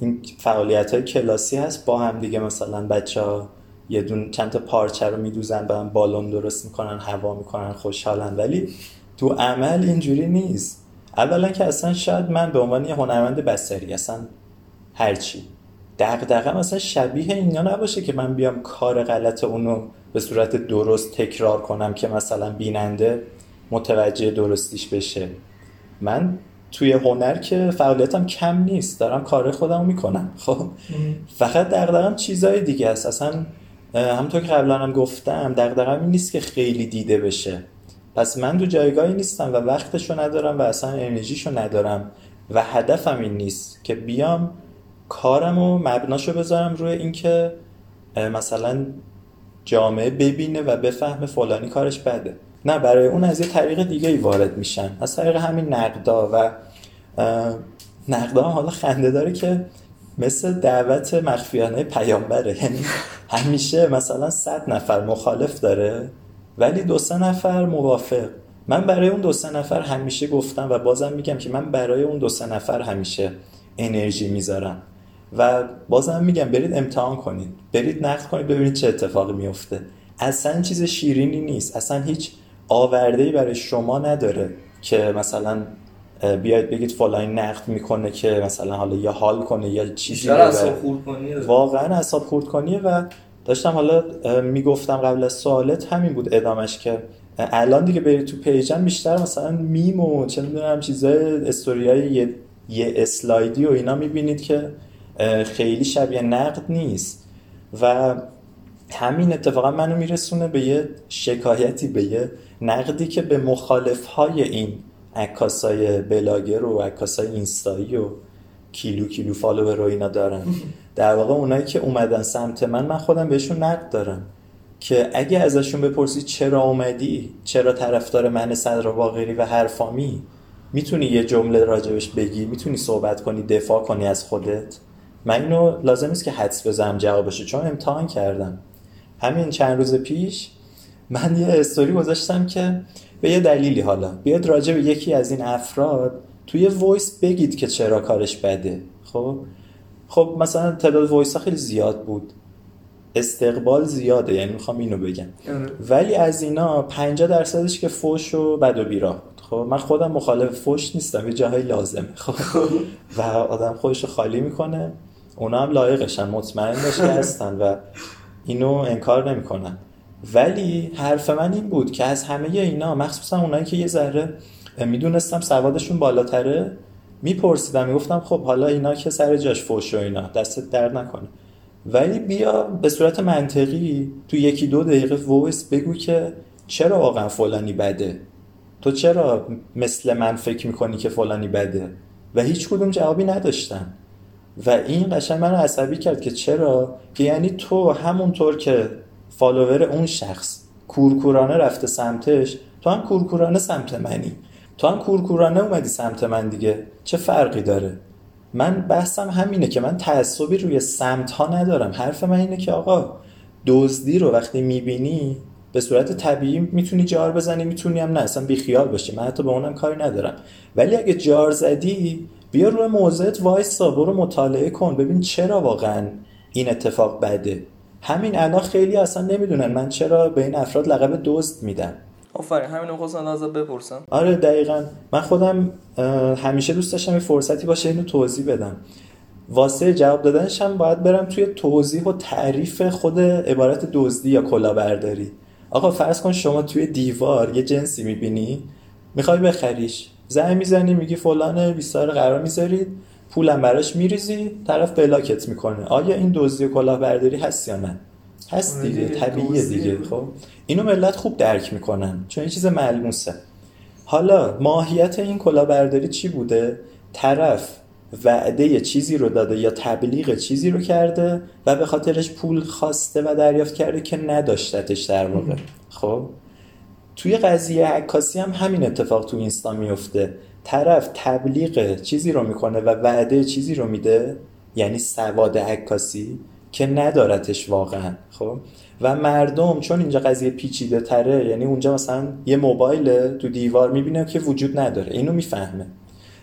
این فعالیت های کلاسی هست. با هم دیگه مثلا بچه ها یه دون چند تا پارچه رو میدوزن برن بالون درست می‌کنن هوا می‌کنن خوشحالن. ولی تو عمل اینجوری نیست. اولا که اصلا شاید من به عنوان یه هنرمند بسری اصلا هرچی. دقدقه مثلا شبیه اینا نباشه که من بیام کار غلط اونو به صورت درست تکرار کنم که مثلا بیننده متوجه درستیش بشه. من توی هنر که فعالیتم کم نیست دارم کار خودم می‌کنم. خب؟ فقط دقدقم چیزای دیگه است. اصلا همونطور که قبلا هم گفتم دقدقم این نیست که خیلی دیده بشه. پس من دو جایگاهی نیستم و وقتشو ندارم و اصلا انرژیشو ندارم و هدفم این نیست که بیام کارم و مبناشو بذارم روی اینکه مثلا جامعه ببینه و بفهمه فلانی کارش بده. نه برای اون از یه طریق دیگه ای وارد میشن. از طریق همین نقدا و نقدا حالا خنده داره که مثل دعوت مخفیانه پیامبره. یعنی همیشه مثلا صد نفر مخالف داره ولی دو سه نفر موافق. من برای اون دو سه نفر همیشه گفتم و بازم میگم که من برای اون دو سه نفر همیشه انرژی می‌ذارم. و بازم میگم برید امتحان کنید. برید نقد کنید ببینید چه اتفاقی میفته. اصلا چیز شیرینی نیست. اصلا هیچ آورده برای شما نداره که مثلا بیاید بگید فلانی نقد می‌کنه که مثلا حالا یا حال کنه یا چیزی واقعا اعصاب خورد کنیه و داشتم حالا می‌گفتم قبل از سوالت همین بود ادامش که الان دیگه برید تو page م بیشتر مثلا میم و چه می‌دونم چیزای استوریای یه, یه slide ی و اینا می‌بینید که خیلی شبیه نقد نیست و همین اتفاقا منو میرسونه به یه شکایتی به یه نقدی که به مخالف های این عکاسای بلاگر و عکاسای اینستایی و کیلو کیلو فالو رو اینا دارن. در واقع اونایی که اومدن سمت من من خودم بهشون نقد دارم که اگه ازشون بپرسی چرا اومدی چرا طرفدار من صدر باقری و حرفامی می‌تونی یه جمله راجبش بگی می‌تونی صحبت کنی دفاع کنی از خودت. من اینو لازم نیست که حدس بزنم جوابشو چون امتحان کردم. همین چند روز پیش من یه استوری گذاشتم که به یه دلیلی حالا. بیاد راجع به یکی از این افراد توی voice بگید که چرا کارش بده. خب؟ خب مثلا تعداد voice ها خیلی زیاد بود. استقبال زیاده یعنی می‌خوام اینو بگم. آره. ولی از اینا 50 درصدش که فوش و بد و بیراه بود. خب من خودم مخالف فوش نیستم یه جاهای لازمه. خب. و آدم خودش خالی می‌کنه. اونا هم لایقشن مطمئن باشه هستن و اینو انکار نمی‌کنن. ولی حرف من این بود که از همه اینا مخصوصا اونایی که یه ذره می‌دونستم سوادشون بالاتره میپرسیدم می‌گفتم خب حالا اینا که سر جاش فوش و اینا دستت درد نکنه. ولی بیا به صورت منطقی تو یکی دو دقیقه voice بگو که چرا واقعا فلانی بده؟ تو چرا مثل من فکر می‌کنی که فلانی بده؟ و هیچ کدوم جوابی نداشتن. و این قشنگ منو عصبی کرد که چرا؟ که یعنی تو همونطور که follower اون شخص کورکورانه رفته سمتش تو هم کورکورانه سمت منی. تو هم کورکورانه اومدی سمت من دیگه. چه فرقی داره؟ من بحثم همینه که من تعصبی روی سمت ها ندارم. حرف من اینه که آقا دزدی رو وقتی می‌بینی به صورت طبیعی می‌تونی جار بزنی می‌تونی هم نه اصلا بیخیال باشی. من حتی به اونم کاری ندارم. ولی اگه جار زدی بیا روی موضعت وایسا برو مطالعه کن. ببین چرا واقعا این اتفاق بده. همین الان خیلی اصلا نمی‌دونن. من چرا به این افراد لقب دزد میدم؟ آفرین همین خواستم ازت بپرسم. آره دقیقا. من خودم همیشه دوست داشتم یه فرصتی باشه اینو توضیح بدم. واسه جواب دادنش هم باید برم توی توضیح و تعریف خود عبارت دزدی یا کلاهبرداری. آقا فرض کن شما توی دیوار یه جنسی می‌بینی می‌خوای بخریش. زنگ می‌زنی میگی فلان 20 قرار می‌ذارید. پولم براش میریزی طرف بلاکت می‌کنه. آیا این دزدی و کلاهبرداری هست یا نه؟ هست آره دیگه طبیعیه دیگه خب. اینو ملت خوب درک می‌کنن. چون این چیز ملموسه. حالا ماهیت این کلاهبرداری چی بوده؟ طرف وعده چیزی رو داده یا تبلیغ چیزی رو کرده و به خاطرش پول خواسته و دریافت کرده که نداشتتش در واقع. خب؟ توی قضیه عکاسی هم همین اتفاق تو اینستا میفته طرف تبلیغ چیزی رو می‌کنه و وعده چیزی رو میده یعنی سواد عکاسی که ندارتش واقعا خب؟ و مردم چون اینجا قضیه پیچیده تره یعنی اونجا مثلا یه موبایل تو دیوار می‌بینه که وجود نداره اینو می‌فهمه.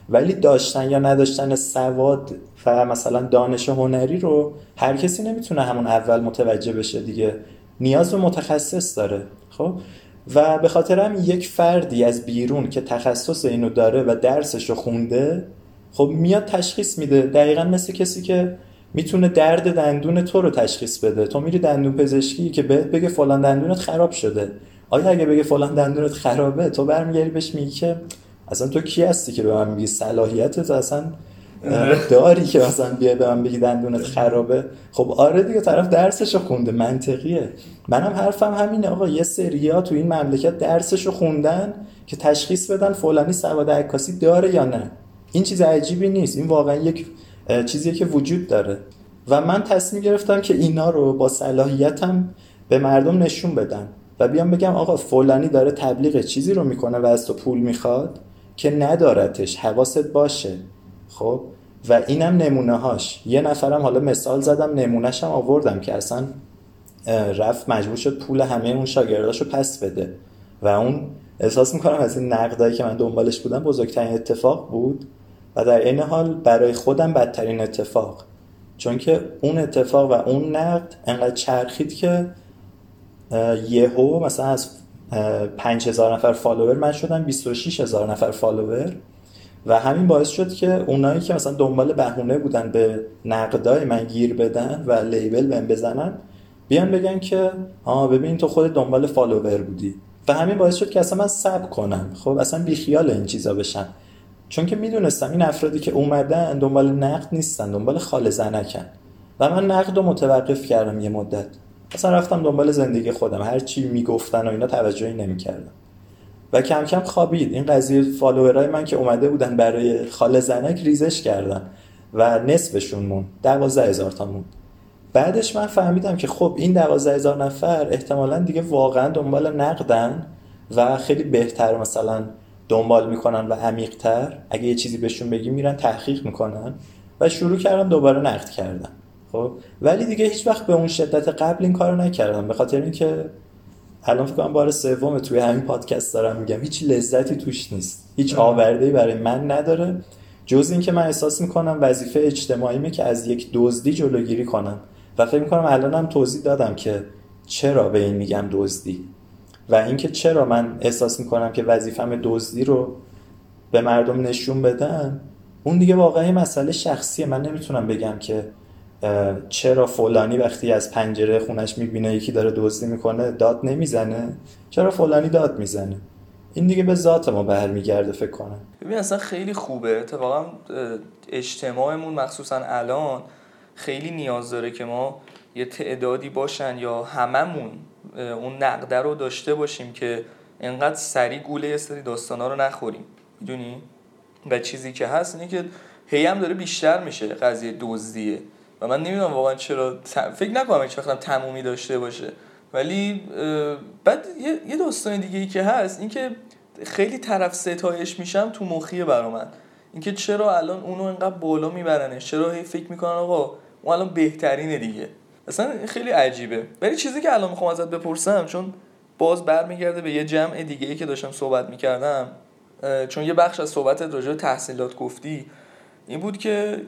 ولی داشتن یا نداشتن سواد و مثلا دانش هنری رو هر کسی نمی‌تونه همون اول متوجه بشه دیگه. نیاز به متخصص داره خب؟ و به خاطر هم یک فردی از بیرون که تخصص اینو داره و درسش رو خونده خب میاد تشخیص میده. دقیقا مثل کسی که می‌تونه درد دندون تو رو تشخیص بده. تو میری دندون پزشکی که بهت بگه فلان دندونت خراب شده. آیا اگه بگه فلان دندونت خرابه تو برمیگردی بهش میگی که اصلا تو کی هستی که به من میگی؟ صلاحیتت اصلا داری که مثلا بیا به من بگی دندونت خرابه. خب آره دیگه طرف درسشو خونده منطقیه. منم حرفم همینه آقا یه سریا تو این مملکت درسشو خوندن که تشخیص بدن فلانی سواد عکاسی داره یا نه. این چیز عجیبی نیست. این واقعا یک چیزیه که وجود داره. و من تصمیم گرفتم که اینا رو با صلاحیتم به مردم نشون بدم و بیام بگم آقا فلانی داره تبلیغ چیزی رو می‌کنه و از تو پول می‌خواد که ندارتش حواست باشه. خب؟ و اینم نمونه هاش یه نفرم حالا مثال زدم نمونهش هم آوردم که اصلا رفت مجبور شد پول همه اون شاگرداشو پس بده. و اون احساس می‌کنم از این نقدایی که من دنبالش بودم بزرگترین اتفاق بود و در این حال برای خودم بدترین اتفاق. چون که اون اتفاق و اون نقد انقدر چرخید که یهو مثلا از 5000 نفر follower من شدم 26000 نفر follower. و همین باعث شد که اونایی که مثلا دنبال بهونه بودن به نقدای من گیر بدن و لیبل بهم بزنن بیان بگن که آ ببین تو خود دنبال فالوور بودی. و همین باعث شد که اصلا من سب کنم. خب اصلا بیخیال این چیزا بشن چون که می‌دونستم این افرادی که اومدن دنبال نقد نیستن دنبال خال زنکن. و من نقد رو متوقف کردم یه مدت. اصلا رفتم دنبال زندگی خودم. هر چی می‌گفتن و اینا توجهی نمی‌کردم. و کم کم خوابید. این قضیه فالوورای من که اومده بودن برای خال زنک ریزش کردن و نصفشون مون دوازده هزار تا مون بعدش من فهمیدم که خب این دوازده هزار نفر احتمالا دیگه واقعا دنبال نقدن و خیلی بهتر مثلا دنبال می‌کنن و عمیقتر. اگه یه چیزی بهشون بگی میرن تحقیق می‌کنن و شروع کردم دوباره نقد کردن. خب؟ ولی دیگه هیچ وقت به اون شدت قبل این کارو نکردم. به خاطر اینکه الان فکر کنم بار سوم توی همین پادکست دارم میگم. هیچ لذتی توش نیست. هیچ آوردهی برای من نداره. جز اینکه من احساس می‌کنم وظیفه اجتماعیمه که از یک دزدی جلوگیری کنم و فکر می‌کنم الانم توضیح دادم که چرا به این میگم دزدی. و اینکه چرا من احساس می‌کنم که وظیفم دزدی رو به مردم نشون بدم اون دیگه واقعا مسئله شخصیه. من نمی‌تونم بگم که چرا فلانی وقتی از پنجره خونش می‌بینه یکی داره دزدی می‌کنه داد نمی‌زنه؟ چرا فلانی داد می‌زنه؟ این دیگه به ذات ما برمیگرده فکر کنم. ببین اصلا خیلی خوبه. اتفاقا اجتماعمون مخصوصا الان خیلی نیاز داره که ما یه تعدادی باشن یا هممون اون نقده رو داشته باشیم که انقدر سری گوله یه سری داستانا رو نخوریم. می‌دونی؟ و چیزی که هست اینه که هی هم داره بیشتر میشه قضیه دزدیه. و من نمی‌دونم واقعا چرا فکر نکنم هیچ وقتم تمومی داشته باشه. ولی بعد یه داستان دیگه ای که هست اینکه خیلی طرف ستایش میشم تو مخیه برا من. اینکه چرا الان اونو انقدر بالا میبرنش چرا هی فکر می‌کنن آقا اون الان بهترینه دیگه. اصلا خیلی عجیبه. ولی چیزی که الان می‌خوام ازت بپرسم چون باز برمیگرده به یه جمع دیگه ای که داشتم صحبت می‌کردم چون یه بخش از صحبت راجع تحصیلات گفتی این بود که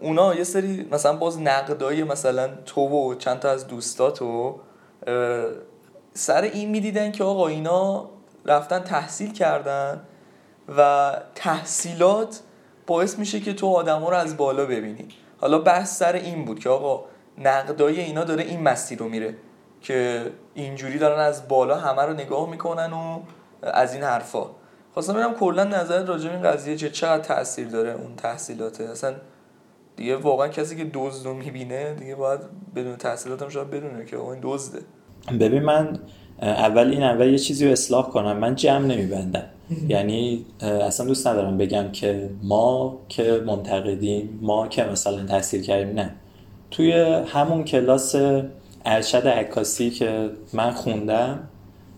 اونا یه سری مثلا باز نقدای مثلا تو و چند تا از دوستاتو سر این می‌دیدن که آقا اینا رفتن تحصیل کردن و تحصیلات باعث میشه که تو آدما رو از بالا ببینی. حالا بحث سر این بود که آقا نقدای اینا داره این مسیر رو میره که اینجوری دارن از بالا همه رو نگاه می‌کنن و از این حرفا. خواستم ببینم کلا نظر راجع به این قضیه چه چقدر تاثیر داره اون تحصیلاته؟ اصلا دیگه واقعا کسی که دزد رو می‌بینه دیگه باید بدون تحصیلات هم شاید بدونه که این دزده. ببین من اول این اول یه چیزی رو اصلاح کنم. من جمع نمیبندم. یعنی اصلا دوست ندارم بگم که ما که منتقدیم ما که مثلا تحصیل کردیم نه. توی همون کلاس ارشد عکاسی که من خوندم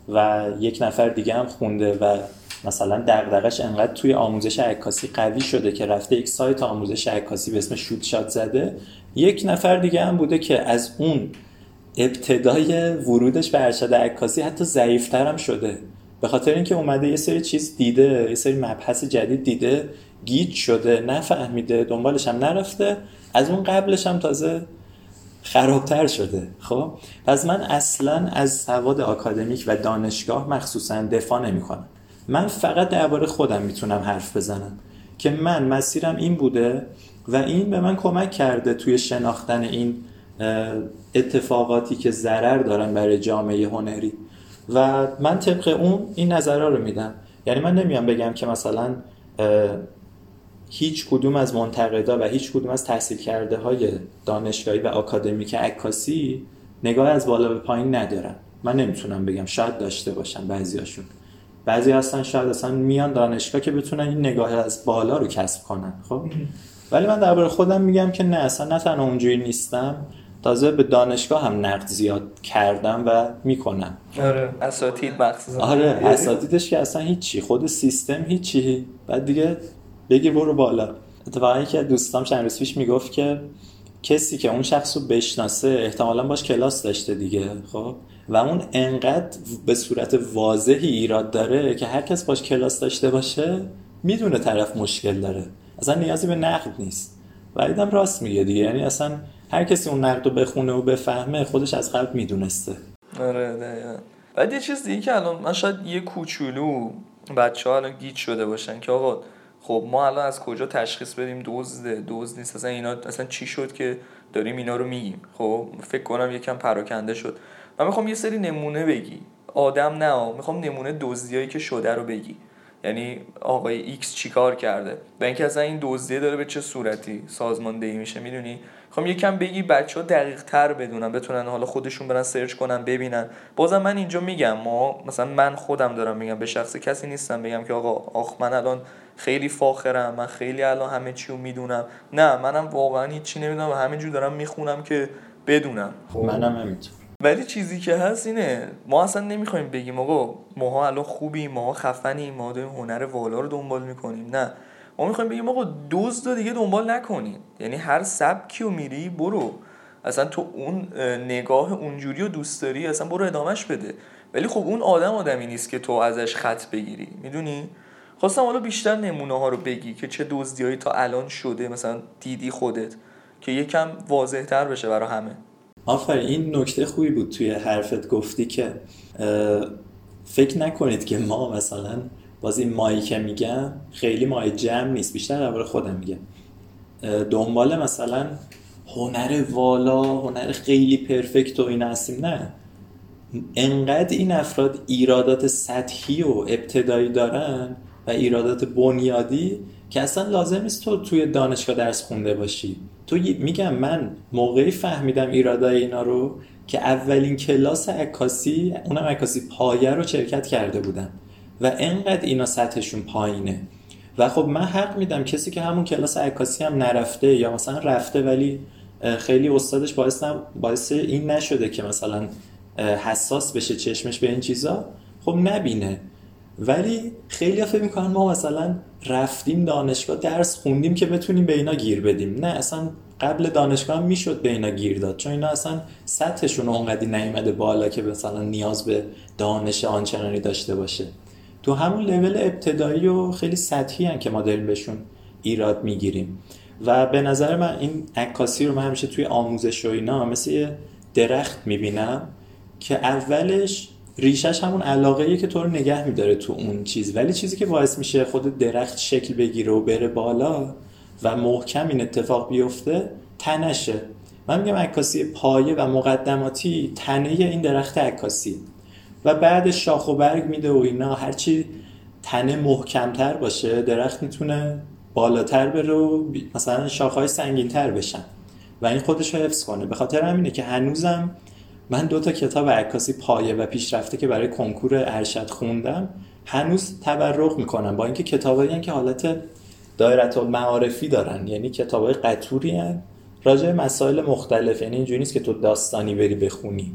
و یک نفر دیگه هم خونده و مثلا دغدغش انقدر توی آموزش عکاسی قوی شده که رفته یک سایت آموزش عکاسی به اسم شوت شات زده یک نفر دیگه هم بوده که از اون ابتدای ورودش به ارشد عکاسی حتی ضعیفتر هم شده. به خاطر اینکه اومده یه سری چیز دیده یه سری مبحث جدید دیده گیج شده نفهمیده دنبالش هم نرفته از اون قبلش هم تازه خرابتر شده. خب؟ پس من اصلا از سواد آکادمیک و دانشگاه مخصوصا دفاع نمی کنم من فقط درباره خودم می‌تونم حرف بزنم که من مسیرم این بوده و این به من کمک کرده توی شناختن این اتفاقاتی که ضرر دارن برای جامعه هنری. و من طبق اون این نظرها رو میدم. یعنی من نمیام بگم که مثلا هیچ کدوم از منتقدا و هیچ کدوم از تحصیل کرده های دانشگاهی و آکادمیک عکاسی نگاه از بالا به پایین ندارن. من نمی‌تونم بگم. شاید داشته باشن بعضیاشون بعضی هستن شاید اصلا میان دانشگاه که بتونن این نگاه از بالا رو کسب کنن خب؟ ولی من درباره خودم میگم که نه اصلا نه تنها اونجوری نیستم تازه به دانشگاه هم نقد زیاد کردم و می‌کنم. آره. اساتید مخصوصا آره اساتیدش که اصلا هیچی خود سیستم هیچی. بعد دیگه بگیر برو بالا. اتفاقا که دوستام چند روز پیش می‌گفت که کسی که اون شخص رو بشناسه احتمالا باش کلاس داشته دیگه خب؟ و اون انقدر به صورت واضحی ایراد داره که هر کس باش کلاس داشته باشه می‌دونه طرف مشکل داره. اصلا نیازی به نقد نیست. و ایدم راست میگه دیگه. یعنی اصلا هر کسی اون نقد رو بخونه و بفهمه خودش از قبل می‌دونسته. آره دقیقا. بعد یه چیز دیگه که الان من شاید یه کوچولو بچه ها الان گیج شده باشن که آقا خب ما الان از کجا تشخیص بدیم دزده دوز نیست. اصلا اینا اصلا چی شد که داریم اینا رو میگیم؟ خب فکر کنم یکم پراکنده شد. من می‌خوام یه سری نمونه بگی. آدم نه می‌خوام نمونه دزدیایی که شده رو بگی. یعنی آقای X چیکار کرده؟ و اینکه اصلا این دزدیه داره به چه صورتی سازماندهی میشه می‌دونی؟ خب یکم بگی بچه ها دقیق تر بدونن بتونن حالا خودشون برن سرچ کنن ببینن. بازم من اینجا میگم ما مثلا من خودم دارم میگم به شخص کسی نیستم بگم که آقا آخ من الان خیلی فاخرم من خیلی الان همه چی رو می‌دونم. نه منم واقعا هیچی نمی‌دونم و همینجور دارم می‌خونم که بدونم. خب. منم همینطور. ولی چیزی که هست اینه ما اصلا نمی‌خوایم بگیم آقا ماها الان خوبیم ماها خفنیم ما داریم هنر والا رو دنبال می‌کنیم. نه. ما می‌خوایم بگیم آقا دزد دیگه دنبال نکنیم یعنی هر سبکی رو میری برو. اصلا تو اون نگاه اونجوری رو دوست داری اصلا برو ادامش بده. ولی خب اون آدم آدمی نیست که تو ازش خط بگیری. می‌دونی؟ خواستم حالا بیشتر نمونه ها رو بگی که چه دزدیایی تا الان شده مثلا دیدی خودت که یکم واضح تر بشه برای همه. آفر این نکته خوبی بود توی حرفت گفتی که فکر نکنید که ما مثلا باز این مایی که میگم خیلی مای جمع نیست بیشتر درباره خودم میگم. دنبال مثلا هنر والا هنر خیلی پرفکت و این هستیم نه. انقدر این افراد ایرادات سطحی و ابتدایی دارن و ایرادات بنیادی که اصلا لازم نیست تو توی دانشگاه درس خونده باشی. تو میگم من موقعی فهمیدم ایرادای اینا رو که اولین کلاس عکاسی اونم عکاسی پایه رو شرکت کرده بودم. و انقدر اینا سطحشون پایینه. و خب من حق میدم کسی که همون کلاس عکاسی هم نرفته یا مثلا رفته ولی خیلی استادش باعث, باعث این نشده که مثلا حساس بشه چشمش به این چیزا خب نبینه. ولی خیلی فکر می‌کنن ما مثلا رفتیم دانشگاه درس خوندیم که بتونیم به اینا گیر بدیم. نه اصلا قبل دانشگاه هم می‌شد به اینا گیر داد. چون اینا اصلا سطحشون اونقدی نیومده بالا که مثلا نیاز به دانش آنچنانی داشته باشه. تو همون لول ابتدایی و خیلی سطحی هن که ما داریم بهشون ایراد می‌گیریم. و به نظر من این عکاسی رو من همیشه توی آموزش و اینا مثل درخت می‌بینم که اولش ریشش همون علاقه که تو رو نگه میداره تو اون چیز. ولی چیزی که باعث میشه خود درخت شکل بگیره و بره بالا و محکم این اتفاق بیفته تنشه. من میگم عکاسی پایه و مقدماتی تنه این درخت عکاسی. و بعد شاخ و برگ میده و اینا. هرچی تنه محکمتر باشه درخت می‌تونه بالاتر بره و مثلا شاخهای سنگینتر بشن. و این خودش رو حفظ کنه. به خاطر همینه که هنوزم من دو تا کتاب عکاسی پایه و پیشرفته که برای کنکور ارشد خوندم هنوز تبرق می‌کنم. با اینکه کتابایی که حالت دایره معارفی دارن یعنی کتابای قطوری هن. راجع مسائل مختلف یعنی اینجوری نیست که تو داستانی بری بخونی.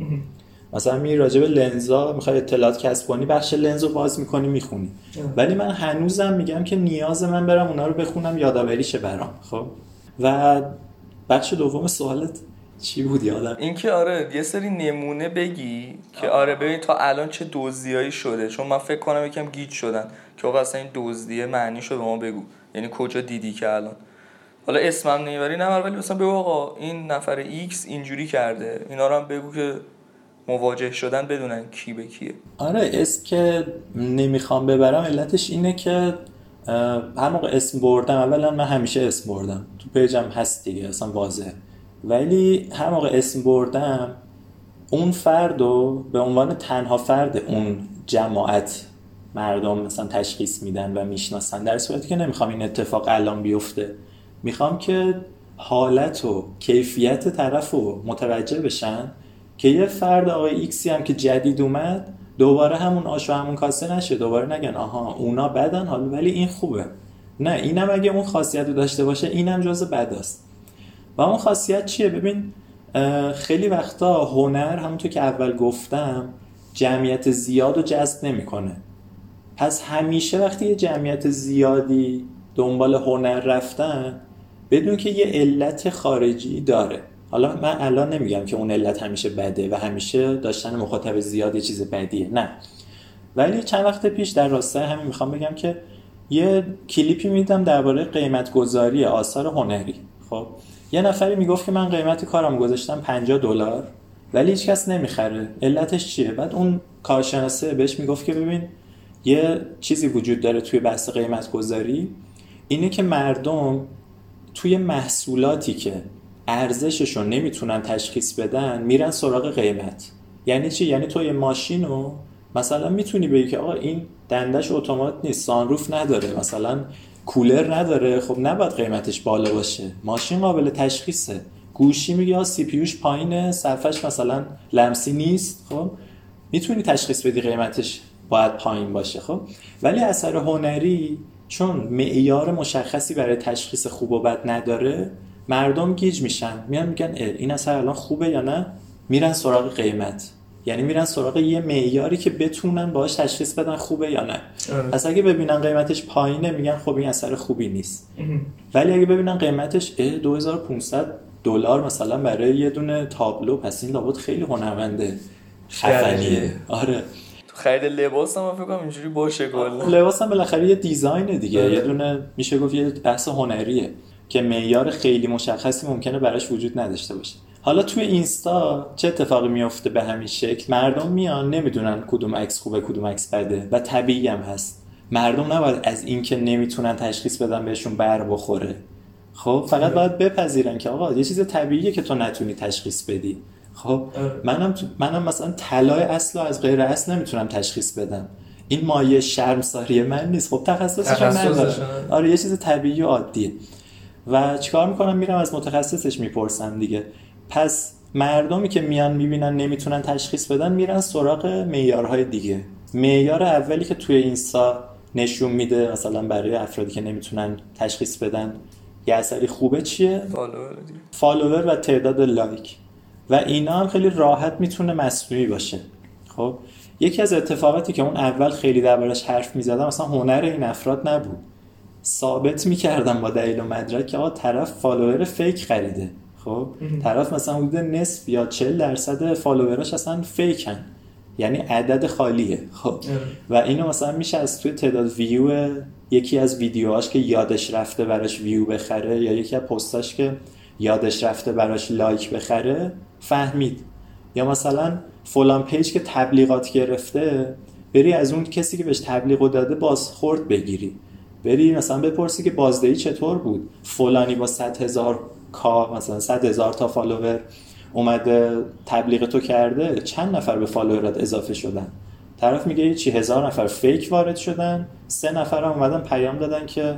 مثلا می راجع به لنزا می‌خوای اطلاعات کسب کنی بخش لنز رو باز می‌کنی می‌خونی. ولی من هنوزم میگم که نیاز من برم اونا رو بخونم یادآوریشه برام خب؟ و بخش دوم سوالت چی بود یادم اینکه آره یه سری نمونه بگی که آره ببین تا الان چه دزدیایی شده. چون من فکر کنم یکم گیج شدن که آقا اصلا این دزدیه مهندسی شده به ما بگو. یعنی کجا دیدی که الان؟ حالا اسمم نمی‌بری نه ولی مثلا بگو آقا این نفر X اینجوری کرده. اینا رو هم بگو که مواجه شدن بدونن کی به کیه. آره اسم که نمی‌خوام ببرم علتش اینه که هر موقع اسم بردم اولا من همیشه اسم بردم. تو page م هست دیگه اصلا واضحه. ولی هر موقع اسم بردم اون فرد رو به عنوان تنها فرد اون جماعت مردم مثلا تشخیص میدن و می‌شناسن. در صورتی که نمی‌خوام این اتفاق الان بیفته. می‌خوام که حالت و کیفیت طرف رو متوجه بشن که یه فرد آقای ایکسی هم که جدید اومد دوباره همون آش و همون کاسه نشه دوباره نگن آها اونا بدن حالا ولی این خوبه. نه اینم اگه اون خاصیت رو داشته باشه اینم جز بد است و اون خاصیت چیه؟ ببین خیلی وقتا هنر همونطور که اول گفتم جمعیت زیاد رو جذب نمی‌کنه. پس همیشه وقتی یه جمعیت زیادی دنبال هنر رفتن بدون که یه علت خارجی داره. حالا من الان نمیگم که اون علت همیشه بده و همیشه داشتن مخاطب زیاد یه چیز بدیه. نه. ولی چند وقت پیش در راستای همین می‌خوام بگم که یه کلیپی میدم درباره قیمت گذاری آثار هنری. خب؟ یه نفری می‌گفت که من قیمت کارم گذاشتم 50 دلار ولی هیچکس نمی‌خره. علتش چیه؟ بعد اون کارشناسه بهش می‌گفت که ببین یه چیزی وجود داره توی بحث قیمت گذاری اینه که مردم توی محصولاتی که ارزششون نمی‌تونن تشخیص بدن میرن سراغ قیمت. یعنی چی؟ یعنی تو یه ماشین رو مثلا می‌تونی بگی که آقا این دندش اتومات نیست سانروف نداره. مثلا کولر نداره. خب نباید قیمتش بالا باشه. ماشین قابل تشخیصه. گوشی میگه سی پیوش پایینه. صفحش مثلا لمسی نیست. خب می‌تونی تشخیص بدی قیمتش باید پایین باشه. خب ولی اثر هنری چون معیار مشخصی برای تشخیص خوب و بد نداره مردم گیج میشن. میان میگن این اثر الان خوبه یا نه؟ میرن سراغ قیمت. یعنی میرن سراغ یه معیاری که بتونن باهاش تشخیص بدن خوبه یا نه. آره. پس اگه ببینن قیمتش پایینه میگن خب این اثر خوبی نیست. ولی اگه ببینن قیمتش 2500 دلار مثلا برای یه دونه تابلو پس این لابد خیلی هنرمنده خفنیه. آره. خرید لباس هم فکر کنم اینجوری باشه کلا. لباس هم بالاخره یه دیزاینه دیگه. آره. یه دونه میشه گفت یه بحث هنریه که معیار خیلی مشخصی ممکنه براش وجود نداشته باشه. حالا توی اینستا چه اتفاقی میفته به همین شکل؟ مردم میان نمی‌دونن کدوم عکس خوبه کدوم عکس بده و طبیعی هم هست. مردم نباید از اینکه نمی‌تونن تشخیص بدن بهشون بر بخوره. خب فقط باید بپذیرن که آقا یه چیز طبیعیه که تو نتونی تشخیص بدی. خب. منم منم مثلا طلای اصل از غیر اصل نمی‌تونم تشخیص بدم. این مایه شرمساری من نیست. خب تخصصش نداره. آره یه چیز طبیعی و عادیه. و چیکار می‌کنم؟ میرم از متخصصش می‌پرسم دیگه. پس مردمی که میان می‌بینن نمی‌تونن تشخیص بدن میرن سراغ معیارهای دیگه. معیار اولی که توی اینستا نشون میده مثلا برای افرادی که نمی‌تونن تشخیص بدن یه اثری خوبه چیه؟ follower و تعداد like. و اینا هم خیلی راحت می‌تونه مصنوعی باشه. خب یکی از اتفاقاتی که اون اول خیلی دربارش حرف می‌زدم مثلا هنر این افراد نبود. ثابت می‌کردم با دلیل و مدرک که آقا طرف follower fake خریده. خب طرف مثلا حدود نصف یا 40 درصد follower اش اصلا fake ن یعنی عدد خالیه. خب. و اینو مثلا میشه از توی تعداد ویو یکی از ویدیوهاش که یادش رفته براش ویو بخره یا یکی از پستاش که یادش رفته براش like بخره فهمید. یا مثلا فلان page که تبلیغات گرفته بری از اون کسی که بهش تبلیغ داده بازخورد بگیری. بری مثلا بپرسی که بازدهی چطور بود؟ فلانی با 100 هزار K مثلا 100 هزار تا follower اومده تبلیغ تو کرده چند نفر به follower ات اضافه شدن؟ طرف میگه چی هزار نفر fake وارد شدن سه نفر هم اومدن پیام دادن که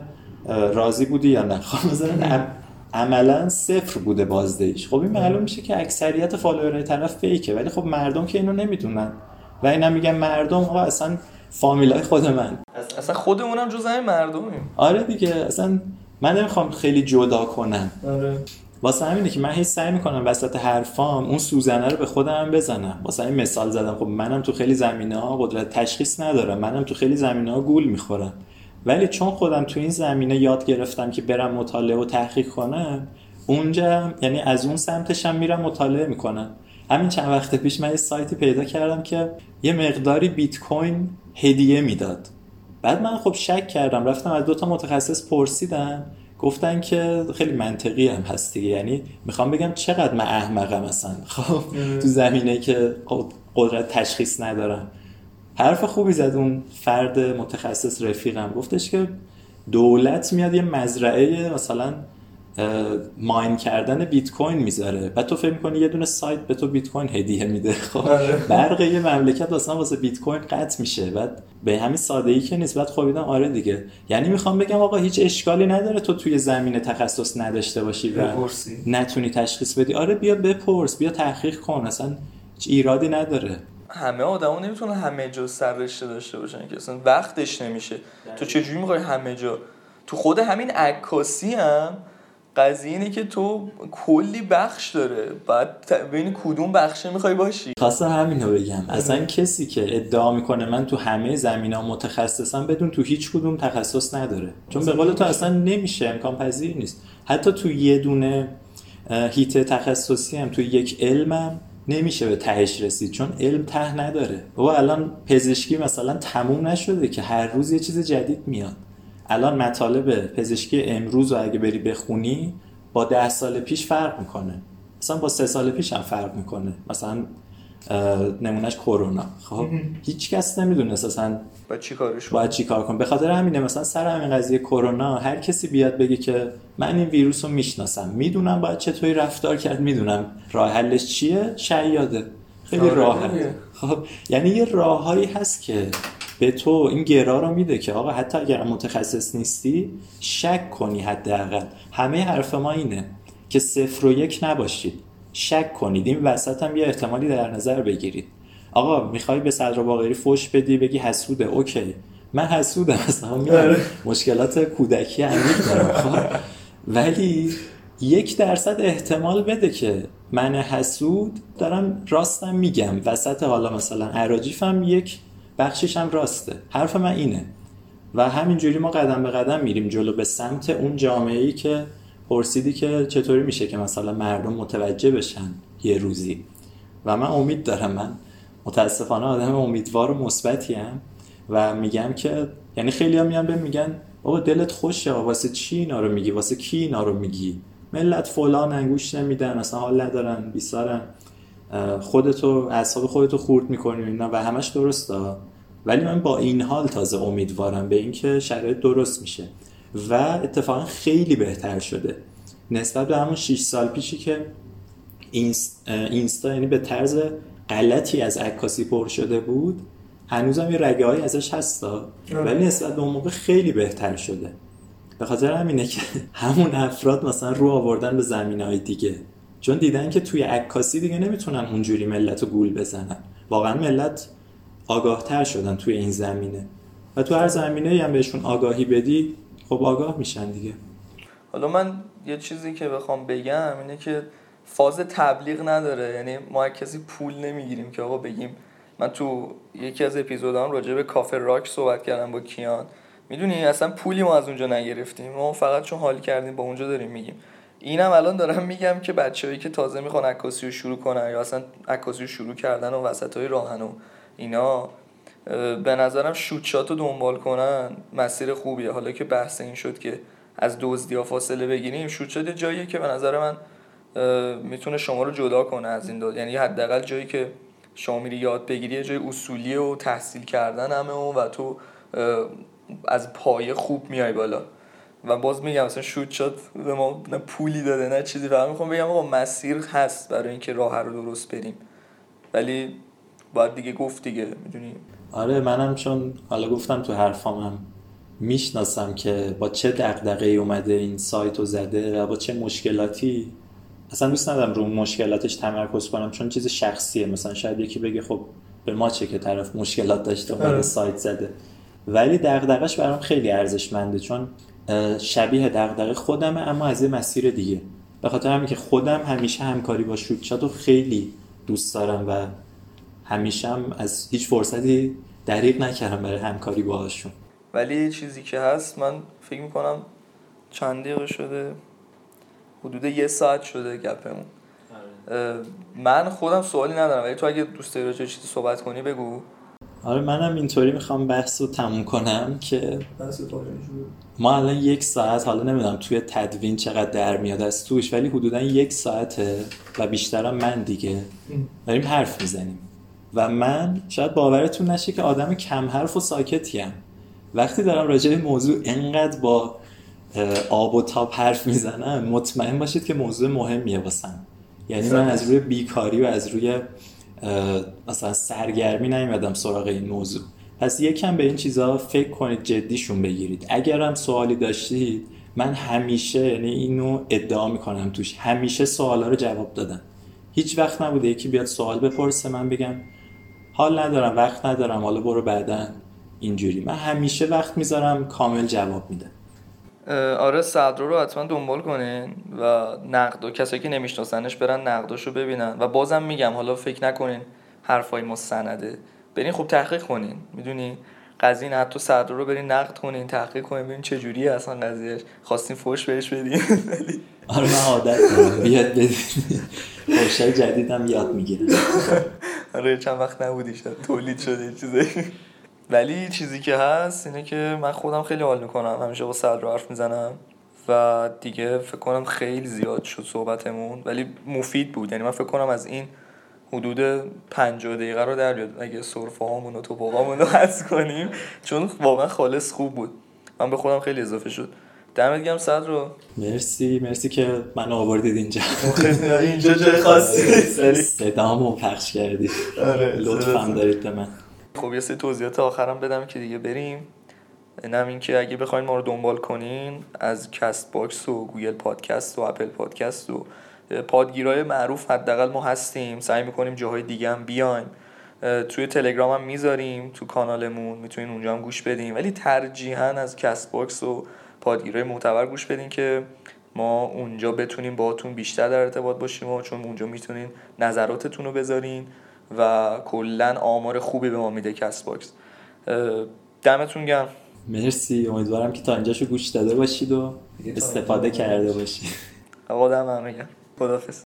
راضی بودی یا نه؟ خب مثلا عملا صفر بوده بازدهیش خب این معلوم میشه که اکثریت follower های طرف fake ه ولی خب مردم که اینو نمی‌دونن. و اینا میگن مردم ها اصلا فامیلای خود من. اصلا خودمونم جز همین مردمیم. آره دیگه اصلا من نمی‌خوام خیلی جدا کنم. آره. واسه همینه که من هیچ سعی می‌کنم وسط حرفام اون سوزنه رو به خودم بزنم. واسه این مثال زدم. خب منم تو خیلی زمینه ها قدرت تشخیص ندارم. منم تو خیلی زمینه ها گول می‌خورم. ولی چون خودم تو این زمینه یاد گرفتم که برم مطالعه و تحقیق کنم اونجا یعنی از اون سمتشم میرم مطالعه می‌کنم. همین چند وقت پیش من یه سایتی پیدا کردم که یه مقداری بیت کوین هدیه می‌داد. بعد من خب شک کردم رفتم از دو تا متخصص پرسیدم گفتن که خیلی منطقی هم هست دیگه یعنی می‌خوام بگم چقدر من احمقم مثلا خب تو زمینه که قدرت تشخیص ندارم. حرف خوبی زد اون فرد متخصص رفیقم گفتش که دولت میاد یه مزرعه مثلا ماین کردن بیت کوین می‌ذاره. بعد تو فکر می‌کنی یه دونه سایت به تو بیت کوین هدیه میده. خب آره. برق یه مملکت واسه واسه بیت کوین قطع میشه. بعد به همین ساده ای که نیست بعد خب آره دیگه. یعنی می‌خوام بگم آقا هیچ اشکالی نداره تو توی زمین تخصص نداشته باشی و نتونی تشخیص بدی. آره بیا بپرس بیا تحقیق کن. اصلا هیچ ایرادی نداره. همه آدما نمی‌تونن همه جا سر رشته داشته باشن که اصلا وقتش نمیشه. تو چجوری می‌خوای همه جا؟ تو خود همین عکاسی هم قضیه اینه که تو کلی بخش داره. بعد بین کدوم بخشه می‌خوای باشی؟ خواستم همینو بگم. اصلا کسی که ادعا می‌کنه من تو همه زمین ها متخصصم بدون تو هیچ کدوم تخصص نداره. چون به قول تو اصلا نمیشه امکان پذیر نیست. حتی تو یه دونه هیت تخصصی هم تو یک علمم نمیشه به تهش رسید. چون علم ته نداره. بابا الان پزشکی مثلا تموم نشده که هر روز یه چیز جدید میاد. الان مطالب پزشکی امروز رو اگه بری بخونی با ده سال پیش فرق می‌کنه. مثلا با سه سال پیش هم فرق می‌کنه. مثلا نمونهش کرونا. خب؟ هیچ کس نمی‌دونست اصلا باید چی کارش باید چی کار کنه. به خاطر همینه مثلا سر همین قضیه کرونا هر کسی بیاد بگه که من این ویروس رو می‌شناسم. می‌دونم باید چطوری رفتار کرد می‌دونم راه حلش چیه؟ شیاده. خیلی آره راحت. خب؟ یعنی یه راههایی هست که به تو این گرا رو میده که آقا حتی اگر متخصص نیستی شک کنی حداقل. همه حرف ما اینه که صفر و یک نباشید. شک کنید. این وسط هم یه احتمالی در نظر بگیرید. آقا می‌خوای به صدر باقری فوش بدی؟ بگی حسوده. اوکی. من حسودم مثلا آره. مشکلات کودکی عمیق دارم. خب؟ ولی یک درصد احتمال بده که من حسود دارم راستم میگم. وسط حالا مثلا عراجیفم یک بخشش هم راسته. حرف من اینه. و همینجوری ما قدم به قدم میریم جلو به سمت اون جامعه ای که پرسیدی که چطوری میشه که مثلا مردم متوجه بشن یه روزی. و من امید دارم من متاسفانه آدم امیدوار و مثبتی و میگم که یعنی خیلی هم میان به میگن بابا دلت خوشه واسه چی اینا رو میگی؟ واسه کی اینا رو میگی؟ ملت فلان انگوش نمیدن اصلا حال ندارن بیسارن. خودتو اعصاب خودتو خورد می‌کنی اینا و همش درسته ولی من با این حال تازه امیدوارم به اینکه شرایط درست میشه و اتفاقا خیلی بهتر شده. نسبت به همون 6 سال پیشی که اینستا یعنی به طرز غلطی از عکاسی پر شده بود هنوزم یه رگه های ازش هستا آره. ولی نسبت به اون موقع خیلی بهتر شده. به خاطر همینه که همون افراد مثلا رو آوردن به زمین های دیگه. چون دیدن که توی عکاسی دیگه نمی‌تونن اونجوری ملت رو گول بزنن. واقعا ملت آگاهتر شدن توی این زمینه. و تو هر زمینه هم بهشون آگاهی بدی خب آگاه میشن دیگه. حالا من یه چیزی که بخوام بگم اینه که فاز تبلیغ نداره. یعنی ما کسی پول نمی‌گیریم که آقا بگیم. من تو یکی از اپیزودام راجع به کافه راک صحبت کردم با کیان. می‌دونی اصلا پولی ما از اونجا نگرفتیم. ما فقط چون حال کردیم با اونجا داریم میگیم. اینم الان دارم میگم که بچه‌ای که تازه می‌خوان عکاسی رو شروع کنن یا اصلا عکاسی رو شروع کردن و وسط های راهن و اینا به نظرم شوت رو دنبال کنن. مسیر خوبیه. حالا که بحث این شد که از دزدی ها فاصله بگیریم شوت شات جاییه که به نظر من می‌تونه شما رو جدا کنه از این دو یعنی حداقل جایی که شما میری یاد بگیری جای اصولی و تحصیل کردن همه و, و تو از پایه خوب میای بالا. و باز میگم مثلا شوت شات به ما نه پولی داده نه چیزی. فقط می‌خوام بگم آقا مسیر هست برای اینکه راه رو درست بریم. ولی باید دیگه گفت دیگه می‌دونی؟ آره منم چون حالا گفتم تو حرفامم می‌شناسم که با چه دقدقه اومده این سایت رو زده و با چه مشکلاتی. اصلا دوست ندارم رو مشکلاتش تمرکز کنم چون چیز شخصیه. مثلا شاید یکی بگه خب به ما چه که طرف مشکلات داشته اومده آره. سایت زده. ولی دغدغش برام خیلی ارزشمنده چون شبیه دغدغه خودمه اما از یه مسیر دیگه. به خاطر همین که خودم همیشه همکاری با شوتشات رو خیلی دوست دارم و همیشه هم از هیچ فرصتی دریغ نکردم برای همکاری باهاشون. ولی چیزی که هست من فکر می‌کنم چند دقیقه شده حدود یه ساعت شده گپمون. آره. من خودم سوالی ندارم ولی تو اگه دوست داری چیزی صحبت کنی بگو. آره منم اینطوری می‌خوام بحث رو تموم کنم که ما الان یک ساعت حالا نمی‌دونم توی تدوین چقدر در میاد از توش ولی حدودا یک ساعته و بیشترم من دیگه. داریم حرف می‌زنیم. و من شاید باورتون نشه که آدم کم حرف و ساکتیم وقتی دارم راجع به موضوع انقدر با آب و تاب حرف می‌زنم مطمئن باشید که موضوع مهمیه واسم. یعنی من از روی بیکاری و از روی مثلا سرگرمی نیومدم سراغ این موضوع. پس یکم به این چیزها فکر کنید جدیشون بگیرید. اگر هم سوالی داشتید من همیشه یعنی اینو ادعا می‌کنم توش همیشه سوالا رو جواب دادم. هیچ وقت نبوده یکی بیاد سوال بپرسه من بگم حال ندارم وقت ندارم حالا برو بعدا. اینجوری. من همیشه وقت می‌ذارم کامل جواب میدم. آره صدر رو حتما دنبال کنین و نقد و کسایی که نمیشناسنش برن نقداشو ببینن. و بازم میگم حالا فکر نکنین حرفای ما سنده. برین خوب تحقیق کنین. می‌دونی؟ قضیه حتی صدر رو برین نقد کنین تحقیق کنین ببین چه جوریه اصلا قضیهش. خواستین فوش بهش بدین. آره من عادت دارم بیاد بدین فوشای جدیدم یاد می‌گیرم آره چند وقت نبودی شد تولید شده چیزی ولی چیزی که هست اینه که من خودم خیلی حال می‌کنم. همیشه با صدر حرف می‌زنم و دیگه فکر کنم خیلی زیاد شد صحبتمون. ولی مفید بود. یعنی من فکر کنم از این حدود 50 دقیقه رو در بیاد. اگه سرفه هامون و تپقامون رو حذف کنیم. چون واقعا خالص خوب بود. من به خودم خیلی اضافه شد. دمت گرم صدرا مرسی مرسی که من آوردید اینجا. اینجا جای خاصی. صدامو پخش کردید آره لطفم دارید به من. خب یه سری توضیحات آخرم بدم که دیگه بریم. اینم این که اگه بخواین ما رو دنبال کنین از Castbox و Google Podcast و Apple Podcast و پادگیرای معروف حداقل ما هستیم. سعی می‌کنیم جاهای دیگه هم بیایم. توی تلگرام هم می‌ذاریم تو کانالمون. می‌تونین اونجا هم گوش بدیم ولی ترجیحاً از Castbox و پادگیرای معتبر گوش بدین که ما اونجا بتونیم باهاتون بیشتر در ارتباط باشیم و چون اونجا می‌تونین نظراتتون رو بذارین و کلا آمار خوبی به ما میده Castbox. دمتون گرم. مرسی. امیدوارم که تا اینجاشو گوش داده باشید و استفاده کرده باشید. آقا دم همه خدافظ